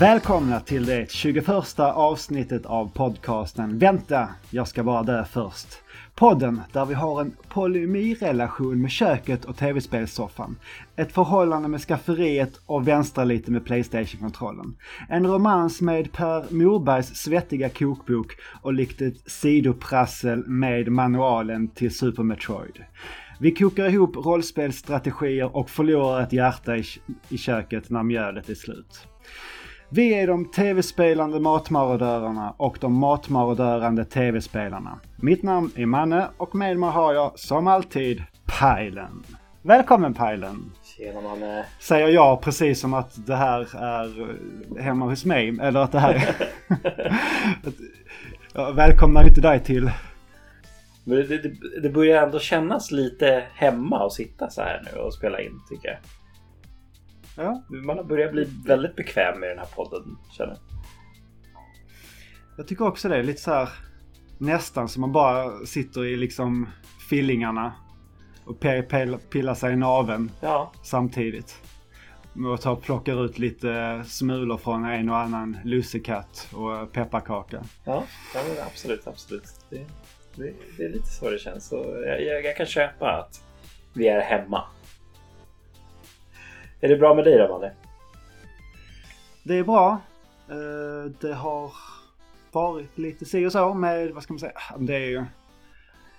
Välkomna till det 21 avsnittet av podcasten Vänta, jag ska bara dö först. Podden där vi har en polymirelation med köket och tv-spelssoffan. Ett förhållande med skafferiet och vänstra lite med Playstation-kontrollen. En romans med Per Morbergs svettiga kokbok och likt ett sidoprassel med manualen till Super Metroid. Vi kokar ihop rollspelsstrategier och förlorar ett hjärta i, i köket när mjölet är slut. Vi är de tv-spelande matmarodörerna och de matmarodörande tv-spelarna. Mitt namn är Manne och med mig har jag som alltid Pajlen. Välkommen Pajlen! Tjena Manne! Säger jag precis som att det här är hemma hos mig. Eller att det här är... jag välkomnar inte dig till... Men det, det, det börjar ändå kännas lite hemma att sitta så här nu och spela in tycker jag. Ja. Man har börjat bli väldigt bekväm med den här podden känner jag. Jag tycker också det. Lite så här nästan som man bara sitter i liksom fillingarna och pillar sig i naven ja. samtidigt. Och tar, plockar ut lite smulor från en och annan lussekatt och pepparkaka. Ja, ja absolut, absolut. Det, det, det, är lite så det känns. Så jag, jag, jag kan köpa att vi är hemma. Är det bra med dig då, Manne? Det är bra. Eh, det har varit lite si och så med, vad ska man säga, det är ju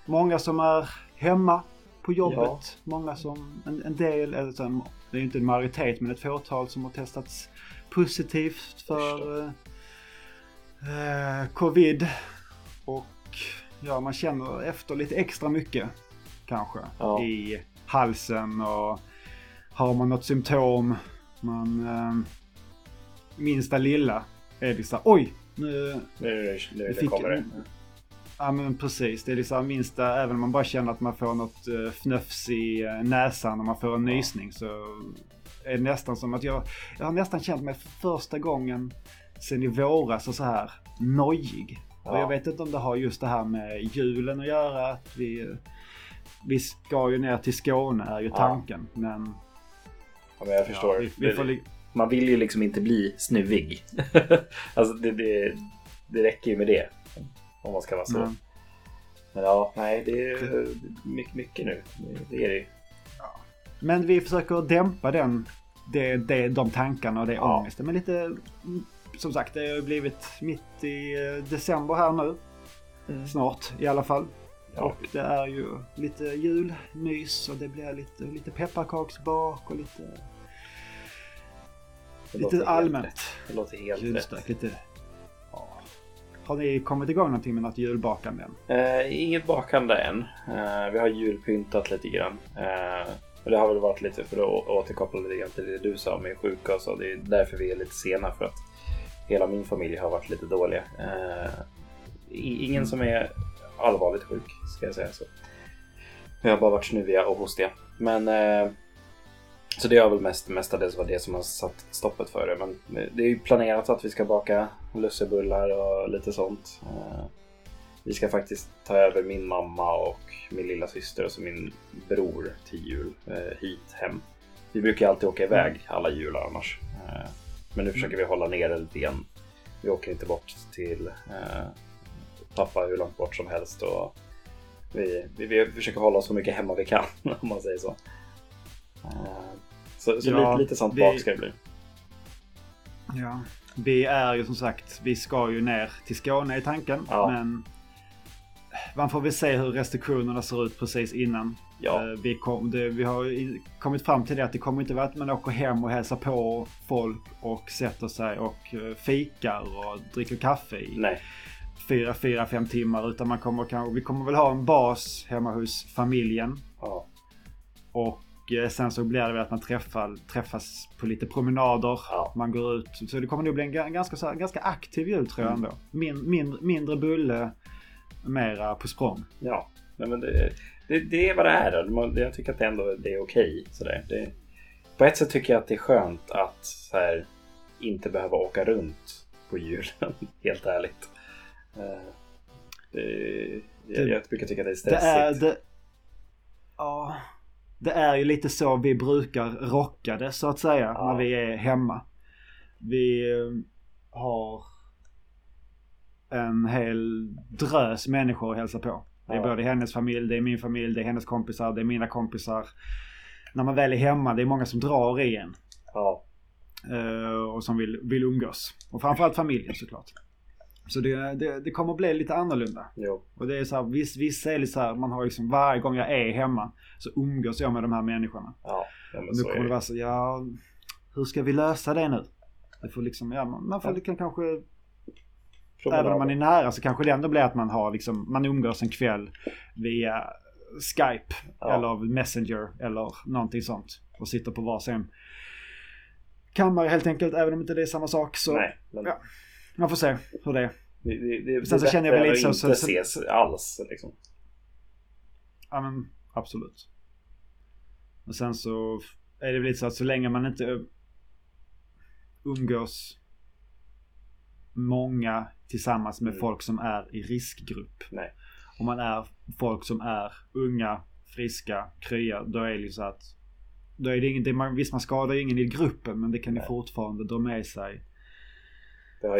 många som är hemma på jobbet. Ja. Många som, en, en del, eller så, det är ju inte en majoritet men ett fåtal som har testats positivt för eh, covid. Och ja, man känner efter lite extra mycket kanske ja. i halsen och har man något symptom, man eh, minsta lilla är det så här, oj! Nu, nu, nu fick, kommer det. Ja men precis, det är liksom minsta, även om man bara känner att man får något uh, fnöfs i uh, näsan och man får en ja. nysning så är det nästan som att jag, jag har nästan känt mig för första gången sen i våras och så här nojig. Ja. Och jag vet inte om det har just det här med julen att göra, att vi, vi ska ju ner till Skåne är ju tanken. Ja. Men Ja, men jag förstår. Ja, vi, vi får... Man vill ju liksom inte bli snuvig. alltså det, det, det räcker ju med det. Om man ska vara så. Mm. Men ja, nej det är mycket, mycket nu. Det är det ju. Ja. Men vi försöker dämpa den, det, det, de tankarna och det ja. ångesten. Men lite, som sagt, det har blivit mitt i eh, december här nu. Mm. Snart i alla fall. Och det är ju lite julmys och det blir lite, lite pepparkaksbak och lite... Det lite allmänt. Rätt. Det låter helt Julstök, rätt. Lite. Har ni kommit igång någonting med något julbakande än? Eh, inget bakande än. Eh, vi har julpyntat lite grann. Eh, och det har väl varit lite för att återkoppla lite grann till det du sa med sjuka och så. Det är därför vi är lite sena för att hela min familj har varit lite dåliga. Eh, ingen mm. som är allvarligt sjuk, ska jag säga så. Vi har bara varit snuviga och hostiga. Men eh, så det har väl mest, mestadels varit det som har satt stoppet för det. Men det är ju planerat att vi ska baka lussebullar och lite sånt. Eh, vi ska faktiskt ta över min mamma och min lilla syster och så min bror till jul eh, hit hem. Vi brukar alltid åka iväg mm. alla jular annars. Eh, men nu försöker vi hålla ner det lite grann. Vi åker inte bort till pappa hur långt bort som helst. Och vi, vi, vi försöker hålla oss så mycket hemma vi kan om man säger så. Eh, så, så ja, lite, lite sånt vi... bak ska det bli. Ja, vi är ju som sagt, vi ska ju ner till Skåne i tanken. Ja. Men man får väl se hur restriktionerna ser ut precis innan. Ja. Eh, vi, kom, det, vi har kommit fram till det att det kommer inte vara att man åker hem och hälsar på folk och sätter sig och eh, fikar och dricker kaffe i. Nej fyra, fyra, fem timmar. Utan man kommer kanske, vi kommer väl ha en bas hemma hos familjen. Ja. Och eh, sen så blir det väl att man träffar, träffas på lite promenader. Ja. Man går ut. Så det kommer nog bli en ganska, så ganska aktiv jul tror jag mm. ändå. Min, min, mindre bulle, mera på språng. Ja, men det, det, det är vad det är. Då. Jag tycker att det ändå det är okej. Det, på ett sätt tycker jag att det är skönt att så här, inte behöva åka runt på julen. Helt ärligt. Eh, det, jag, brukar tycka det är stressigt. Det är, det, ja, det är ju lite så vi brukar rocka det så att säga ja. när vi är hemma. Vi eh, har en hel drös människor att hälsa på. Det är Ja. både hennes familj, det är min familj, det är hennes kompisar, det är mina kompisar. När man väl är hemma, det är många som drar i en. Ja. eh, Och som vill, vill umgås. Och framförallt familjen såklart. Så det, det, det kommer bli lite annorlunda. Jo. Och det är så här, viss, vissa är lite så här, man har liksom varje gång jag är hemma så umgås jag med de här människorna. Ja. ja men nu kommer är det vara så, ja, hur ska vi lösa det nu? Det får liksom, ja, man, man får Ja. liksom kanske, Promenad. även om man är nära så kanske det ändå blir att man har liksom, man umgås en kväll via Skype Ja. eller Messenger eller någonting sånt. Och sitter på varsin kammare helt enkelt, även om inte det är samma sak. Så Nej, men ja. man får se hur det är. Det, det, det, Sen så känner jag väl så- att inte så- ses alls. Liksom. Ja men absolut. Och sen så är det väl lite så att så länge man inte umgås många tillsammans med Mm. folk som är i riskgrupp. Nej. Om man är folk som är unga, friska, krya, då är det ju så att då är det inget, det man, visst man skadar ju ingen i gruppen men det kan ju fortfarande dra med sig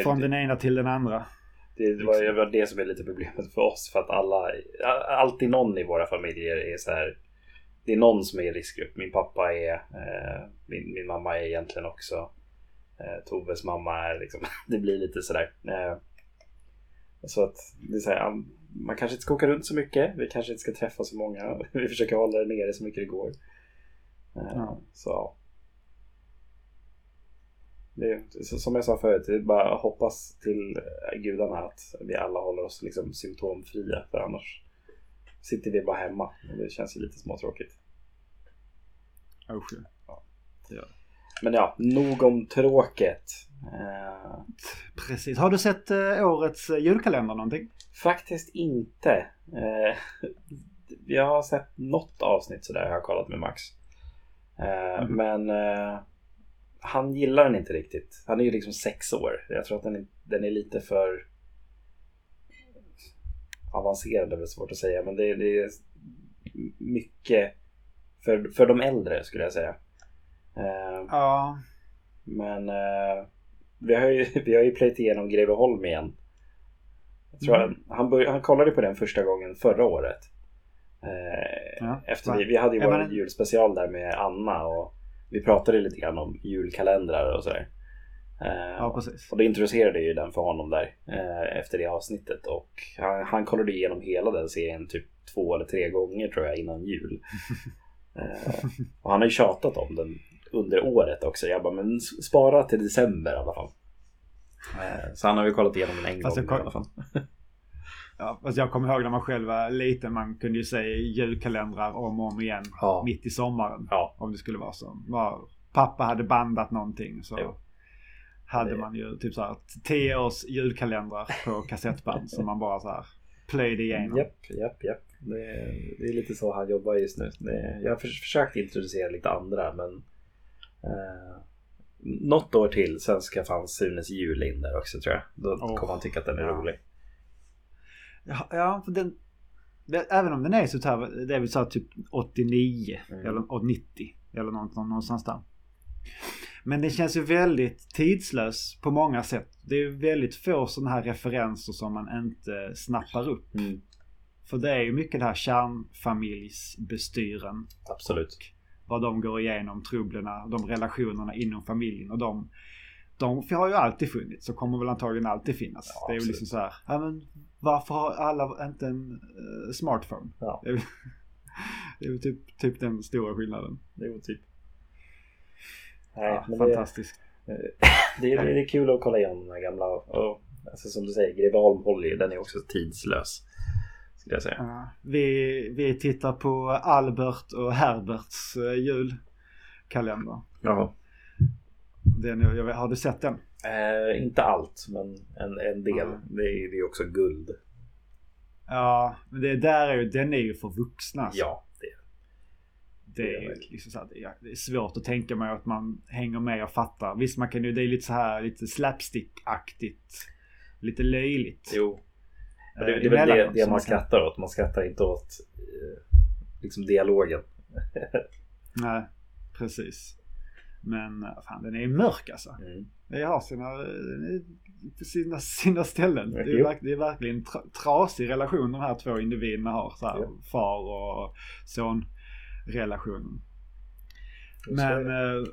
från det, den ena till den andra. Det var ju det som är lite problemet för oss. För att alla, alltid någon i våra familjer är så här. Det är någon som är i riskgrupp. Min pappa är, eh, min, min mamma är egentligen också. Eh, Toves mamma är liksom, det blir lite sådär. Eh, så att det är så här, man kanske inte ska åka runt så mycket. Vi kanske inte ska träffa så många. Vi försöker hålla det nere så mycket det går. Eh, Ja. Så. Det som jag sa förut, det är bara att hoppas till eh, gudarna att vi alla håller oss liksom symptomfria. För annars sitter vi bara hemma. Och det känns ju lite småtråkigt. Usch. Men ja, nog om tråket. Eh, Precis. Har du sett eh, årets julkalender någonting? faktiskt inte. Eh, jag har sett något avsnitt sådär, jag har kollat med Max. Mhm. Men han gillar den inte riktigt. Han är ju liksom sex år. Jag tror att den är, den är lite för avancerad, är väl svårt att säga. Men det, det är mycket för, för de äldre skulle jag säga. Eh, Ja. Men eh, vi, har ju, vi har ju plöjt igenom Greveholm igen. Jag tror Mm. han, han, börj- han kollade på den första gången förra året. Eh, Ja, efter vi, vi hade ju Ja, vår men- julspecial där med Anna och vi pratade lite grann om julkalendrar och sådär. Eh, Ja, precis. och då introducerade ju den för honom där eh, efter det avsnittet och han, han kollade igenom hela den serien typ två eller tre gånger tror jag innan jul. eh, och han har ju tjatat om den under året också. Jag bara, men spara till december i alla fall. Så han har ju kollat igenom den en gång koll- i alla fall. Ja, alltså jag kommer ihåg när man själv var liten. Man kunde ju se julkalendrar om och om igen. Ja. Mitt i sommaren. Ja. Om det skulle vara så. Var, pappa hade bandat någonting så Jo. hade Det- man ju typ så här 10 års julkalendrar på kassettband som man bara så här plöjde igenom. Japp, japp, japp. Det, är- det är lite så han jobbar just nu. Det, jag har förs- försökt introducera lite andra men eh, något år till sen ska fan Sunes jul in där också tror jag. Då Åh. kommer han tycka att den är Ja. rolig. Ja, för den, även om den är så här, det är väl så här typ 89 Mm. eller och 90 eller något, någonstans där. Men det känns ju väldigt tidslös på många sätt. Det är väldigt få sådana här referenser som man inte snappar upp. Mm, För det är ju mycket det här kärnfamiljsbestyren. absolut. Vad de går igenom, trubblerna, de relationerna inom familjen. Och de, de har ju alltid funnits och kommer väl antagligen alltid finnas. Ja, det är ju liksom så här, ja men varför har alla inte en eh, smartphone? Ja. Det är, väl- det typ, typ den stora skillnaden. Det är typ. Nej, Ja, men det, fantastiskt. det, är, det är kul att kolla igenom de här gamla. Och, alltså, som du säger, Greveholm håller. Den är också tidslös. Skulle jag säga. Ja, vi, vi tittar på Albert och Herberts eh, julkalender. Ja. Den, jag, har du sett den? Eh, inte allt, men en, en del. Mm. Det, är, det är också guld. Ja, men det där är ju, den är ju för vuxna. alltså. Ja, det är Det Det är verkligen. liksom så här, det är- det svårt att tänka mig att man hänger med och fattar. Visst, man kan ju, det är lite så här lite slapstick-aktigt. Lite löjligt. Jo. Ja, det, Eh, det är väl det, det man skrattar åt. Man skrattar inte åt eh, liksom dialogen. Nej, precis. Men eh, fan, den är ju mörk alltså. Mm. Det har sina, eh, sina, sina ställen. Det är, verk, det är verkligen tra, trasig relation de här två individerna har. Så här, Ja. Far och son relationen. Men, eh,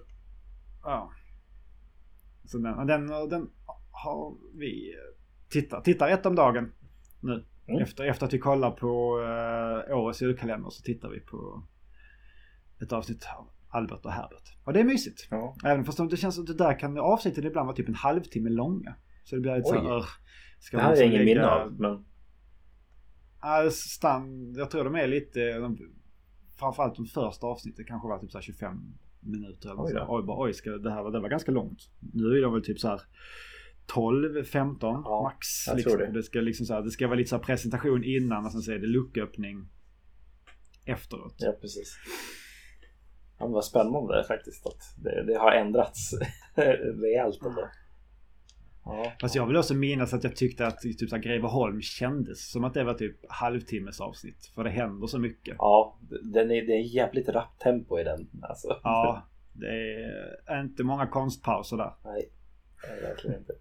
ja. Så den, den, den har vi tittat, tittar ett om dagen nu. Mm. Efter, efter att vi kollar på uh, årets julkalender så tittar vi på ett avsnitt av Albert och Herbert. Och det är mysigt. Ja. Även fast det känns som att det där kan avsnitten ibland vara typ en halvtimme långa. Så det blir lite såhär... Det här är ingen lägga- minne av, men Ja, stand, jag tror de är lite... De, framförallt de första avsnitten kanske var typ så här 25 minuter eller Oj så. Oj, bara, oj ska, det här var, det var ganska långt. Nu är de väl typ så här 12, 15 Ja, max. Liksom. det. Det, ska liksom så här, det ska vara lite så presentation innan och sen så är det lucköppning efteråt. ja precis. Ja, vad spännande faktiskt att det, det har ändrats rejält ändå. Ja. Fast jag vill också minnas att jag tyckte att typ så Greveholm kändes som att det var typ halvtimmes avsnitt. För det händer så mycket. Ja, den är, det är jävligt rappt tempo i den. Alltså. Ja, det är inte många konstpauser där. Nej, verkligen inte.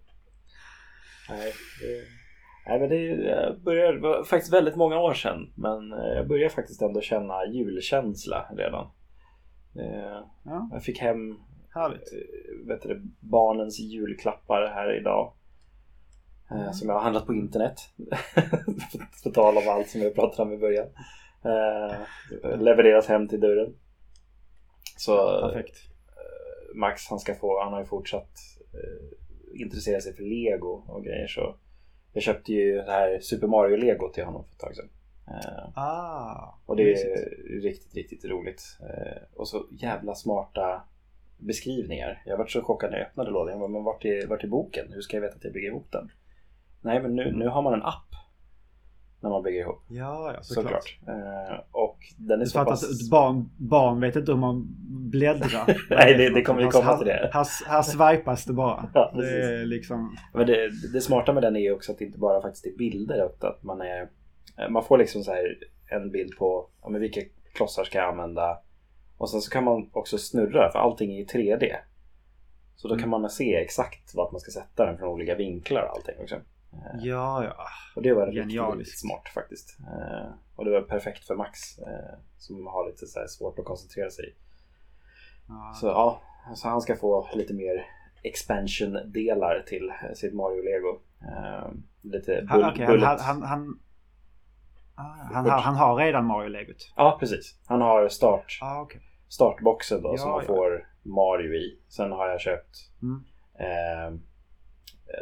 Nej, det, nej men det det var faktiskt väldigt många år sedan. Men jag börjar faktiskt ändå känna julkänsla redan. Eh, Ja, Jag fick hem härligt. eh, vet du, barnens julklappar här idag. Eh, Mm. Som jag har handlat på internet. på tal om allt som vi pratade om i början. Eh, levereras hem till dörren. Så Perfekt. Max han ska få, han har ju fortsatt eh, intressera sig för lego och grejer så jag köpte ju det här Super Mario lego till honom för ett tag sedan. Eh, Ah, och det är riktigt, riktigt roligt. Eh, och så jävla smarta beskrivningar. Jag var så chockad när jag öppnade lådan. Jag bara, men vart är, vart är boken? Hur ska jag veta att jag bygger ihop den? Nej, men nu, nu har man en app när man bygger ihop. Ja, ja såklart. Såklart. Eh, och den är Du så pass... barn, barn vet inte hur man bläddrar. Nej, det- det kommer vi komma till det. Här, här swipas det bara. Ja, det liksom... Men det, det smarta med den är också att det inte bara faktiskt är bilder. utan Att man, är, man får liksom så här en bild på ja, men vilka klossar ska jag använda. Och sen så kan man också snurra för allting är i 3D. Så då kan Mm. man se exakt vart man ska sätta den från olika vinklar och allting också. Eh, Ja, ja. Och det var riktigt, Genialiskt. riktigt smart faktiskt. Eh, Och det var perfekt för Max eh, som har lite så här svårt att koncentrera sig. ja. Så ja, så han ska få lite mer expansion-delar till sitt Mario-lego. Eh, lite bull- han, bullet. han, han, han, han, har, han har redan Mario-legot. Ja, precis. Han har start, Ah, okej. startboxen då Ja, som man ja. får Mario i. Sen har jag köpt Mm. eh,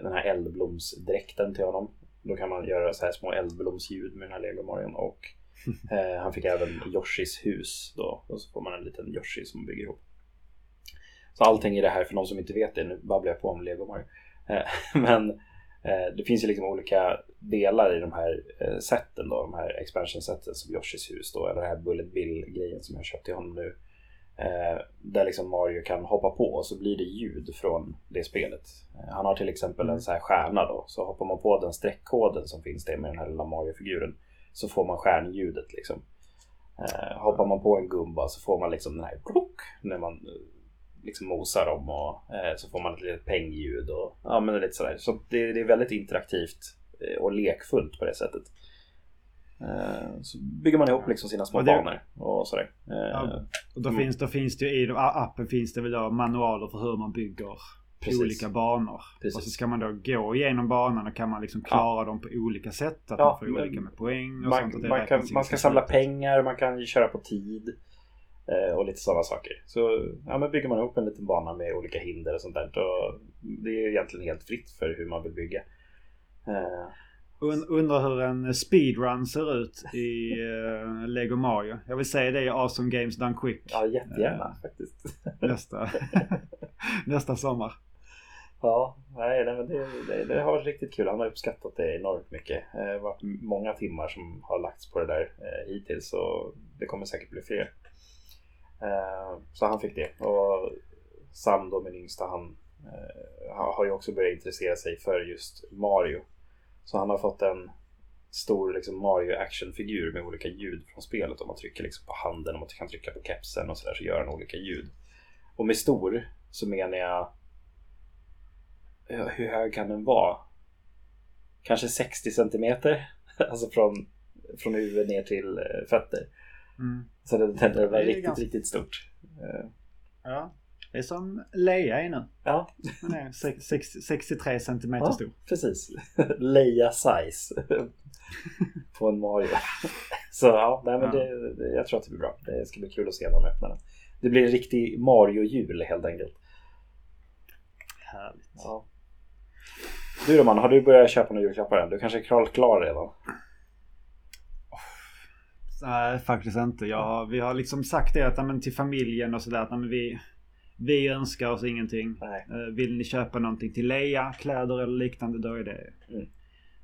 den här eldblomsdräkten till honom. Då kan man göra så här små eldblomsljud med den här Lego Marion och eh, han fick även Yoshis hus då. Och så får man en liten Yoshi som man bygger ihop. Så allting i det här, för de som inte vet det, nu babblar jag på om Lego Mario. Eh, men Eh, det finns ju liksom olika delar i de här eh, seten då, de här expansion-seten som Yoshis hus då, eller den här Bullet Bill-grejen som jag köpt till honom nu. Eh, där liksom Mario kan hoppa på och så blir det ljud från det spelet. Han har till exempel en så här stjärna då, så hoppar man på den streckkoden som finns där med den här lilla Mario-figuren så får man stjärnljudet liksom. Hoppar man på en gumba så får man liksom den här klock när man liksom mosar dem och eh, så får man ett litet pengljud och ja men lite sådär. Så det, det är väldigt interaktivt eh, och lekfullt på det sättet. Eh, så bygger man ihop liksom sina små Och det- banor och sådär. Eh, Ja. Och då, Mm. finns, då finns det ju i appen finns det väl då manualer för hur man bygger Precis. olika banor. Precis. Och så ska man då gå igenom banan och kan man liksom klara dem på olika sätt. Att Ja, man får olika med poäng och man, sånt. Man, kan, man ska samla pengar, man kan köra på tid och lite sådana saker. Så ja, men bygger man ihop en liten bana med olika hinder och sånt där. Då, det är egentligen helt fritt för hur man vill bygga. Eh, Und, undrar hur en speedrun ser ut i uh, Lego Mario. Jag vill säga det i Awesome Games Done Quick. ja, jättegärna faktiskt. Nästa, nästa sommar. Ja, nej, nej men det, det, det har varit riktigt kul. Han har uppskattat det enormt mycket. Eh, Det har varit många timmar som har lagts på det där eh, hittills och det kommer säkert bli fler. Eh, så han fick det. Och Sam då, min yngsta, han eh, har- ju också börjat intressera sig för just Mario. Så han har fått en stor liksom, Mario actionfigur med olika ljud från spelet. Om man trycker liksom, på handen om man kan trycka på kepsen och sådär så gör han olika ljud. Och med stor så menar jag eh, hur hög kan den vara? Kanske 60 centimeter. Alltså från, från huvud ner till eh, fötter. Mm. Så den var Det är riktigt, ganska- riktigt stort. Ja. Det är som Leia är nu. Ja, Den är sex- sex- 63 centimeter Ja. stor. precis. Leia size. På en Mario. Så ja, nej, men Ja. Det, det, jag tror att det blir bra. Det ska bli kul att se när de öppnar den. Det blir en riktig Mario-jul helt enkelt. Härligt. Ja. Du då man, har du börjat köpa några julklappar än? Du kanske är klar redan? Nej, faktiskt inte. Jag, vi har liksom sagt det att men till familjen och sådär att vi, vi önskar oss ingenting. Nej. Eh, Vill ni köpa någonting till Leia, kläder eller liknande, då är det... Mm.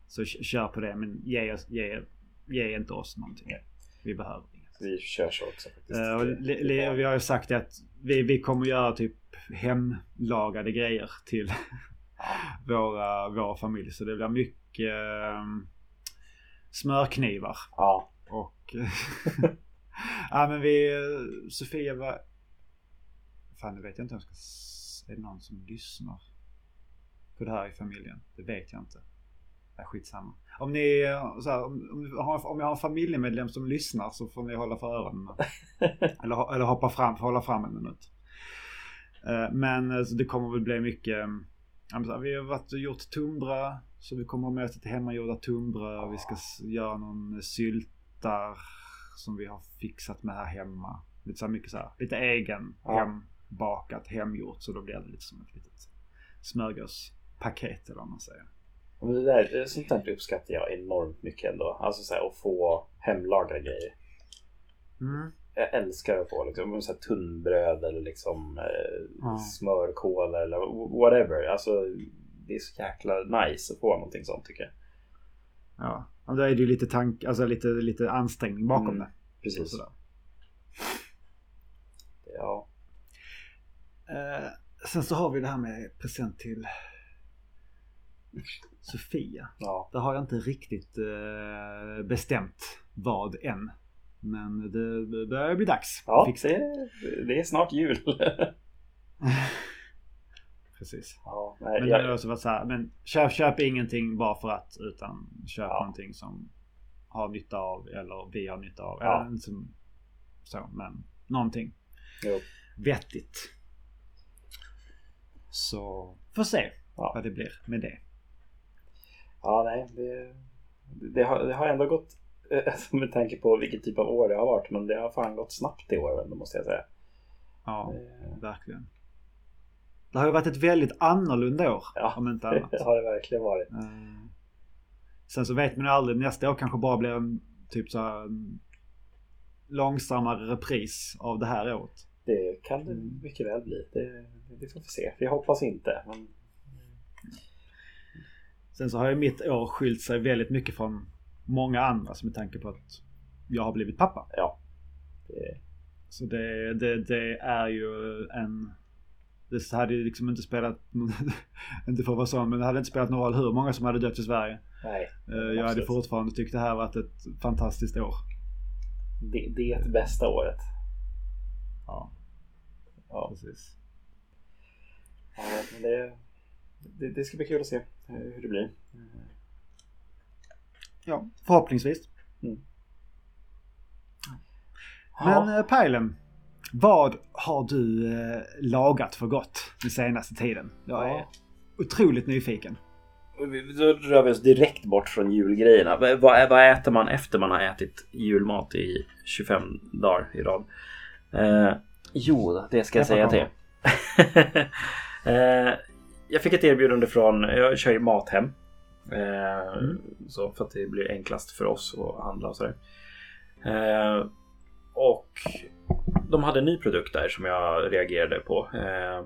Så kör på det, men ge, oss, ge, ge inte oss någonting. Nej. Vi behöver inget. Vi kör så också faktiskt. Li, vi har ju sagt det att vi, vi kommer göra typ hemlagade grejer till våra, vår familj. Så det blir mycket eh, smörknivar. Ja, Och... ja men vi... Sofia var... Fan nu vet jag inte om jag ska... Är det någon som lyssnar? På det här i familjen? Det vet jag inte. Ja, skitsamma. Om ni... Så här, om, om, jag har- en familjemedlem som lyssnar så får ni hålla för öronen. eller, eller hoppa fram, hålla fram en minut. Eh, Men eh, så det kommer väl bli mycket... här, Vi har varit och gjort tunnbröd. Så vi kommer ha med oss lite hemmagjorda tunnbröd. Vi ska göra någon syltar som vi har fixat med här hemma. Lite så här mycket så här, lite egen Ja. hembakat, hemgjort. Så då blir det lite som ett litet smörgåspaket eller vad man säger. men det där, sånt där uppskattar jag enormt mycket ändå. Alltså så här, att få hemlagade grejer. Mm. Jag älskar att få liksom, så här, tunnbröd eller liksom eh, Ja. smörkål eller whatever. Alltså, det är så jäkla nice att få någonting sånt tycker jag. Ja, och då är det ju lite tank, alltså lite, lite ansträngning bakom Mm, det. Precis. Ja. Eh, sen så har vi det här med present till Sofia. ja. Där har jag inte riktigt eh, bestämt vad än. Men det, börjar bli dags. Ja, det, det är snart jul. Precis. ja, nej, Men det har jag, också varit så här, men köp, köp ingenting bara för att utan köp Ja. någonting som har nytta av eller vi har nytta av. Ja. Eller som, så, men någonting jo. vettigt. Så får se Ja. vad det blir med det. Ja, nej. Det, det, har, det har ändå gått, med tanke på vilken typ av år det har varit, men det har fan gått snabbt i år måste jag säga. Ja, Eh, verkligen. Det har ju varit ett väldigt annorlunda år Ja, om inte Det annat. har det verkligen varit. Eh, Sen så vet man ju aldrig. Nästa år kanske bara blir en typ så här långsammare repris av det här året. Det kan det Mm. mycket väl bli. Det, det får vi se. Vi hoppas inte. Men, Sen så har ju mitt år skilt sig väldigt mycket från många andra med tanke på att jag har blivit pappa. ja. Det, Så det, det, det är ju en... Det hade ju liksom inte spelat... inte för att vara sån, men det hade inte spelat någon roll hur många som hade dött i Sverige. nej. Eh, Jag hade Absolut. fortfarande tyckt det här varit ett fantastiskt år. Det, det är det bästa året. Ja, Ja. precis. Ja, men det, det, det ska bli kul att se eh, hur det blir. Ja, förhoppningsvis. Men Ja. eh, Pajlen, vad har du eh, lagat för gott den senaste tiden? Jag är Ja. otroligt nyfiken. Då rör vi oss direkt bort från julgrejerna. Vad, vad, äter man efter man har ätit julmat i 25 dagar i rad? Eh, jo, det ska jag säga till. eh, jag fick ett erbjudande från, jag kör ju Mathem. Eh, Mm. Så för att det blir enklast för oss att handla och sådär. Eh, och de hade en ny produkt där som jag reagerade på. Eh,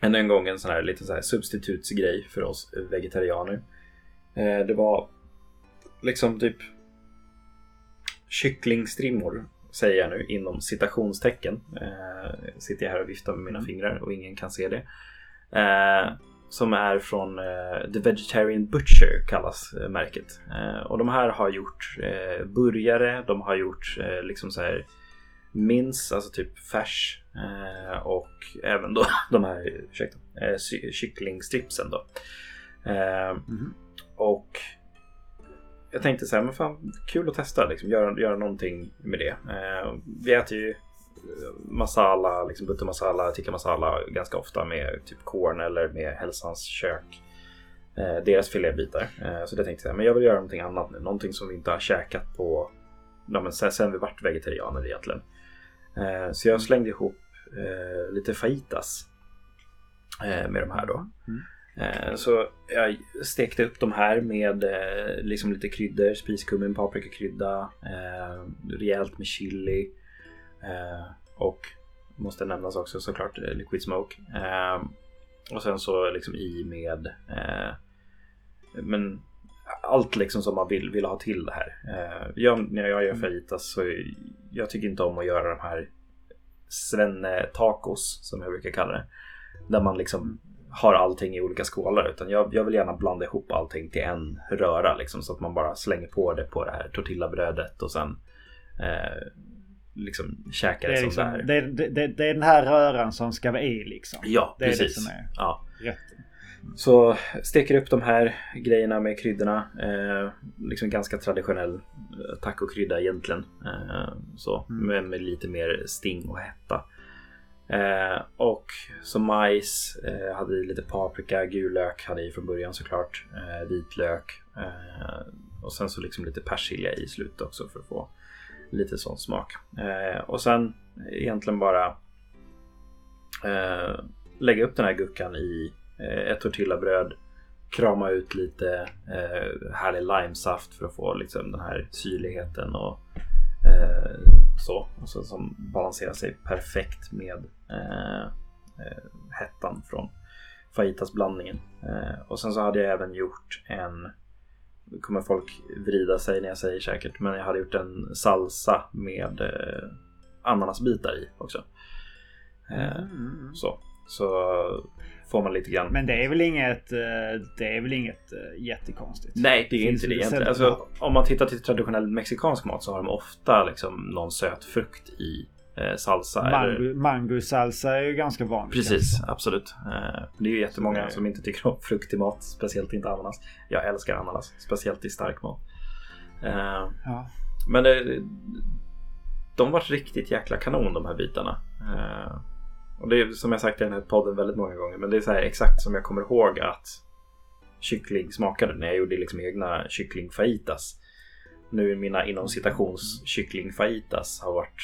ännu en gång en sån här lite så här substitutsgrej för oss vegetarianer. Eh, det var liksom typ kycklingstrimmor säger jag nu inom citationstecken. Eh, sitter jag här och viftar med mina Mm. fingrar och ingen kan se det. Eh, som är från eh, The Vegetarian Butcher kallas eh, märket. Eh, och de här har gjort eh, burgare, de har gjort liksom så här mince, alltså typ färs eh, och även då de här ursäkta, eh, kycklingstripsen då. Eh, Mhm. och jag tänkte så här, men fan kul att testa liksom, göra, göra någonting med det. Eh, vi äter ju masala, liksom butter masala, tikka masala ganska ofta med typ korn eller med hälsans kök. Eh, deras filébitar. Eh, så det tänkte jag, men jag vill göra någonting annat nu. Någonting som vi inte har käkat på ja, men sen, sen vi vart vegetarianer egentligen. Eh, så jag slängde ihop eh, lite fajitas eh, med de här då. Mm. Så jag stekte upp de här med liksom lite kryddor, spiskummin, paprikakrydda, rejält med chili och måste nämnas också såklart liquid smoke. Och sen så liksom i med men allt liksom som man vill, vill ha till det här. Eh, jag, när jag gör fajitas så jag tycker inte om att göra de här svenne-tacos som jag brukar kalla det. Där man liksom har allting i olika skålar utan jag, jag vill gärna blanda ihop allting till en röra liksom så att man bara slänger på det på det här tortillabrödet och sen eh, liksom käkar Det det, är, som liksom, det här. det, det, det, är den här röran som ska vara i liksom. Ja, det är det precis. som är Ja. rätt. Så steker upp de här grejerna med kryddorna. Eh, liksom ganska traditionell eh, tacokrydda egentligen. Eh, så, Mm. men med lite mer sting och hetta. Eh, och som majs, eh, hade i lite paprika, gul lök hade i från början såklart. Eh, vitlök. Eh, och sen så liksom lite persilja i slutet också för att få lite sån smak. Eh, och sen egentligen bara lägga upp den här guckan i ett tortillabröd. Krama ut lite eh, härlig limesaft för att få liksom den här syrligheten och eh, så. Och så som balanserar sig perfekt med eh, eh, hettan från fajitasblandningen. Eh, och sen så hade jag även gjort en kommer folk vrida sig när jag säger säkert, men jag hade gjort en salsa med eh, ananasbitar i också. Eh, Mm. så. så får man lite grann. Men det är väl inget, eh, det är väl inget eh, jättekonstigt? Nej, det är Finns inte det egentligen. Alltså, om man tittar till traditionell mexikansk mat så har de ofta liksom någon söt frukt i eh, salsa. eller... Mango, mango salsa är ju ganska vanligt. Precis, absolut. Eh, det är ju jättemånga som inte tycker om frukt i mat, speciellt inte ananas. Jag älskar ananas, speciellt i stark mat. Eh, Ja. Men det, de var riktigt jäkla kanon de här bitarna. Eh, och det är som jag sagt i den här podden väldigt många gånger. Men det är så här exakt som jag kommer ihåg att kyckling smakade när jag gjorde liksom egna kycklingfajitas. Nu mina inom citations kycklingfajitas har varit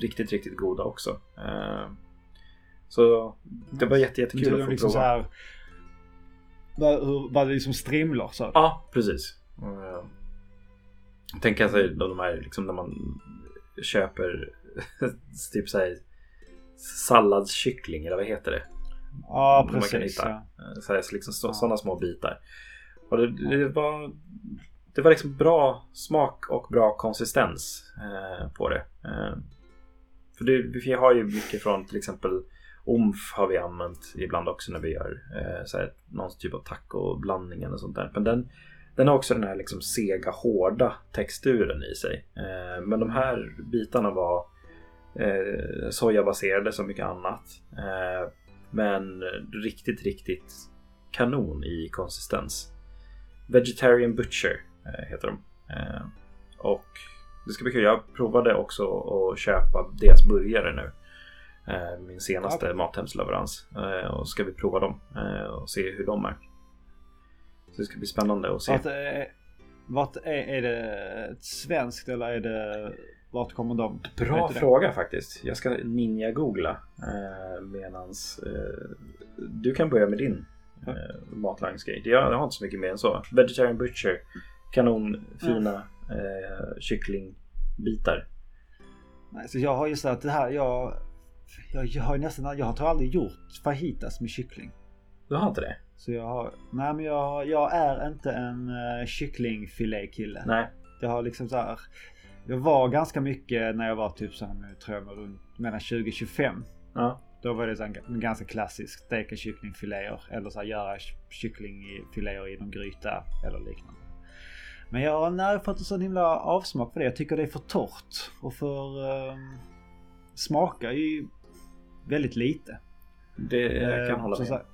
riktigt, riktigt goda också. Eh, så det var jätte, jättekul Kul att få liksom så prova. här, var, det liksom strimlor så? Ja, precis. Uh, tänka sig de, de här liksom när man köper typ såhär salladskyckling eller vad heter det? Ja, Man kan precis. hitta. Ja. Eh, Så här, liksom så, Ja. Sådana små bitar. Och det, det var det var liksom bra smak och bra konsistens eh, på det. Eh, för det, vi har ju mycket från till exempel omf har vi använt ibland också när vi gör eh, så här, någon typ av tacoblandning eller sånt där. Men den, den har också den här liksom sega, hårda texturen i sig. Eh, men de här bitarna var eh, sojabaserade som mycket annat. Eh, men riktigt, riktigt kanon i konsistens. Vegetarian Butcher eh, heter de. Eh, och det ska bli kul. Jag provade också att köpa deras burgare nu. Eh, min senaste Ja. Mathemsleverans. Eh, och ska vi prova dem och se hur de är. Så det ska bli spännande att se. Vart, är, vart är, är det svenskt eller är det... Vart kommer de? Bra fråga faktiskt. Jag ska ninja-googla eh, medans eh, du kan börja med din eh, matlagningsgrej. Jag, jag har inte så mycket mer än så. Vegetarian Butcher. Kanon fina eh, kycklingbitar. Nej, så jag har ju så att det här, jag... Jag, jag har nästan, jag har aldrig gjort fajitas med kyckling. Du har inte det? Så jag har, nej men jag, jag är inte en uh, kycklingfilékille. Nej. Jag har liksom så här. Jag var ganska mycket när jag var typ så här, med, tror jag, runt mellan 20 och 25. Ja. Då var det så här, ganska klassisk steka kycklingfiléer eller så här, göra kycklingfiléer i någon gryta eller liknande. Men jag har nej, fått en sån himla avsmak på det. Jag tycker det är för torrt och för... Eh, smakar ju väldigt lite. Det jag kan Eh, hålla med. sagt,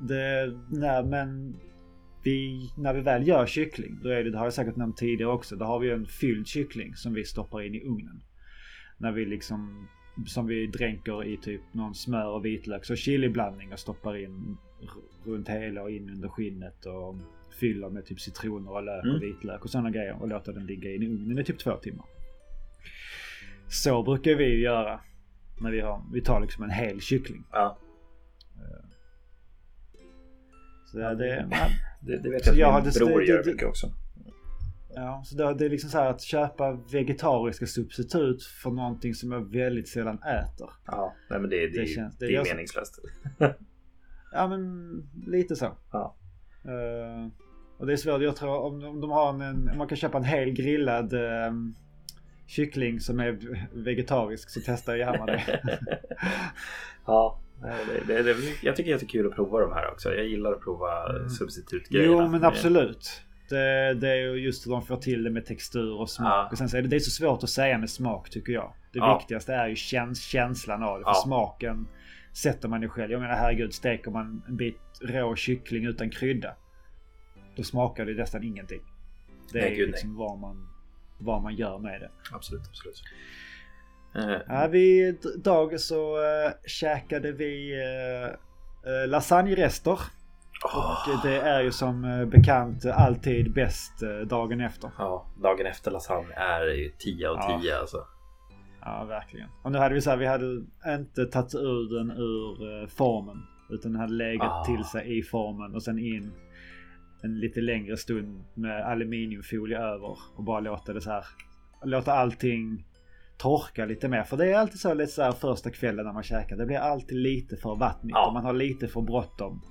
Det, nej, men vi, när vi väl gör kyckling, då är det, det har jag säkert nämnt tidigare också, då har vi en fylld kyckling som vi stoppar in i ugnen. När vi liksom, som vi dränker i typ någon smör och vitlök och chiliblandning och stoppar in runt hela och in under skinnet och fyller med typ citroner och lök Mm. och vitlök och sådana grejer och låter den ligga in i ugnen i typ två timmar. Så brukar vi ju göra när vi har, vi tar liksom en hel kyckling. Ja, Så det, det, det, det vet Så jag jag att min bror det- gör det- mycket också. Ja, så det, det är liksom så här att köpa vegetariska substitut för någonting som jag väldigt sällan äter. Ja, nej men det, det, Det känns- det det är meningslöst. Ja, men lite så. Ja. Eh, och det är svårt. Jag tror om, om de har en, om man kan köpa en hel grillad eh, kyckling som är vegetarisk så testar jag gärna det. ja, det, det, jag tycker det är jättekul att prova de här också. Jag gillar att prova Mm. substitutgrejerna. jo, men absolut. Det, det är ju just hur de får till det med textur och smak. Ja. Och sen så är det, det är så svårt att säga med smak tycker jag. Det Ja. viktigaste är ju käns, känslan av det. För Ja. smaken sätter man ju själv. Jag menar herregud, steker man en bit rå kyckling utan krydda. Då smakar det nästan ingenting. Det Nej, är ju gud, liksom vad man, vad man gör med det. Absolut, absolut. Eh, Ja, vi, dag så äh, käkade vi äh, lasagnerester. åh, Och det är ju som bekant alltid bäst dagen efter. ja, dagen efter lasagne är ju 10 av Ja. 10 alltså. Ja, verkligen. Och nu hade vi så här, vi hade inte tagit ur den ur formen. Utan den hade legat Ah. till sig i formen och sen in en lite längre stund med aluminiumfolie över. Och bara låta det så här, låta allting torka lite mer. För det är alltid så lite så här första kvällen när man käkar. Det blir alltid lite för vattnigt Ja. och man har lite för bråttom.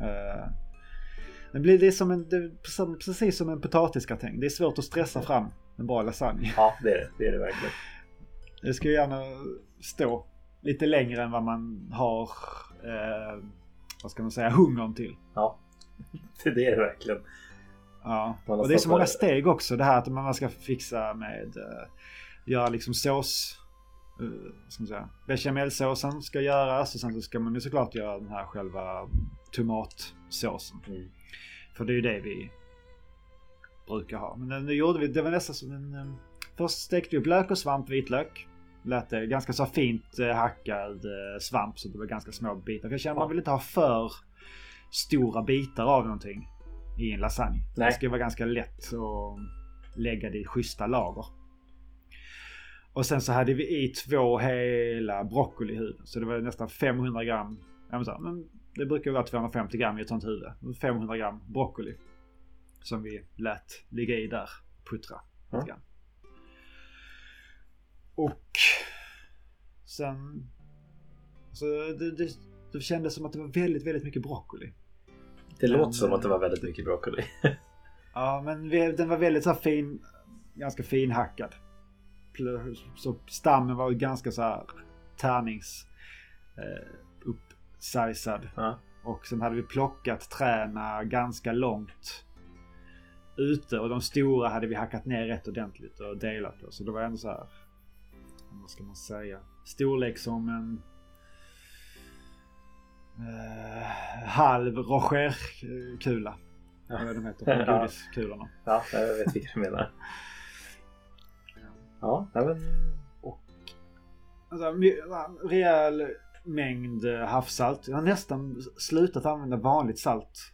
Eh, det blir det som en, det precis som en potatisgratäng. Det är svårt att stressa fram en bra lasagne. Ja, det är det. Det är det verkligen. Det ska ju gärna stå lite längre än vad man har, eh, vad ska man säga, hungern till. Ja, det är det verkligen. Ja. Och det är så många steg också det här att man ska fixa med, eh, göra liksom sås. Uh, säga, bechamelsåsen ska göras och sen så ska man ju såklart göra den här själva tomatsåsen. Mm. För det är ju det vi brukar ha. Men nu gjorde vi, det var nästan som en... eh, Först stekte vi upp lök och svamp, vitlök. Lät det ganska så fint eh, hackad eh, svamp så det var ganska små bitar. För jag känner att man vill inte ha för stora bitar av någonting i en lasagne. Nej. Det ska vara ganska lätt att lägga det i schyssta lager. Och sen så hade vi i två hela broccolihuvuden. Så det var nästan 500 gram. Ja, men det brukar vara 250 gram i ett sånt huvud. 500 gram broccoli. Som vi lät ligga i där. Puttra lite grann. Och sen... Så det, det, det kändes som att det var väldigt, väldigt mycket broccoli. Det Men, låter som att det var eh, väldigt mycket broccoli. Ja, men vi, den var väldigt så här fin, ganska finhackad. Så stammen var ganska så här tärnings eh, uppsizad. Ja. Och sen hade vi plockat träna ganska långt ute och de stora hade vi hackat ner rätt ordentligt och delat. Då. Så det var ändå så här, vad ska man säga, storlek som en eh, halv Roger-kula. Ja. Vad de heter, Ja. godiskulorna. Ja, jag vet vilka du menar. Ja, nej, men... Alltså, rejäl mängd eh, havssalt. Jag har nästan slutat använda vanligt salt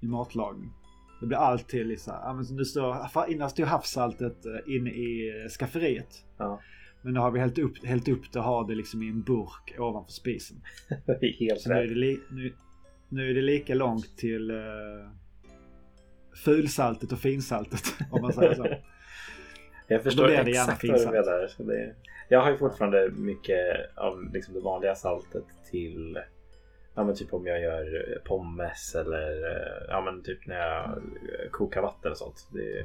i matlagning. Det blir alltid men det står, innan stod havssaltet eh, inne i eh, skafferiet. Ja, Men nu har vi hällt upp, hällt upp det och har det liksom i en burk ovanför spisen. helt Så nu är det, li, nu, nu är det lika långt till uh, fulsaltet och finsaltet. Om man säger så. Jag förstår exakt vad du menar. Så det... Jag har ju fortfarande mycket av liksom det vanliga saltet till Ja men typ om jag gör pommes eller eh, ja men typ när jag kokar vatten och sånt. Det,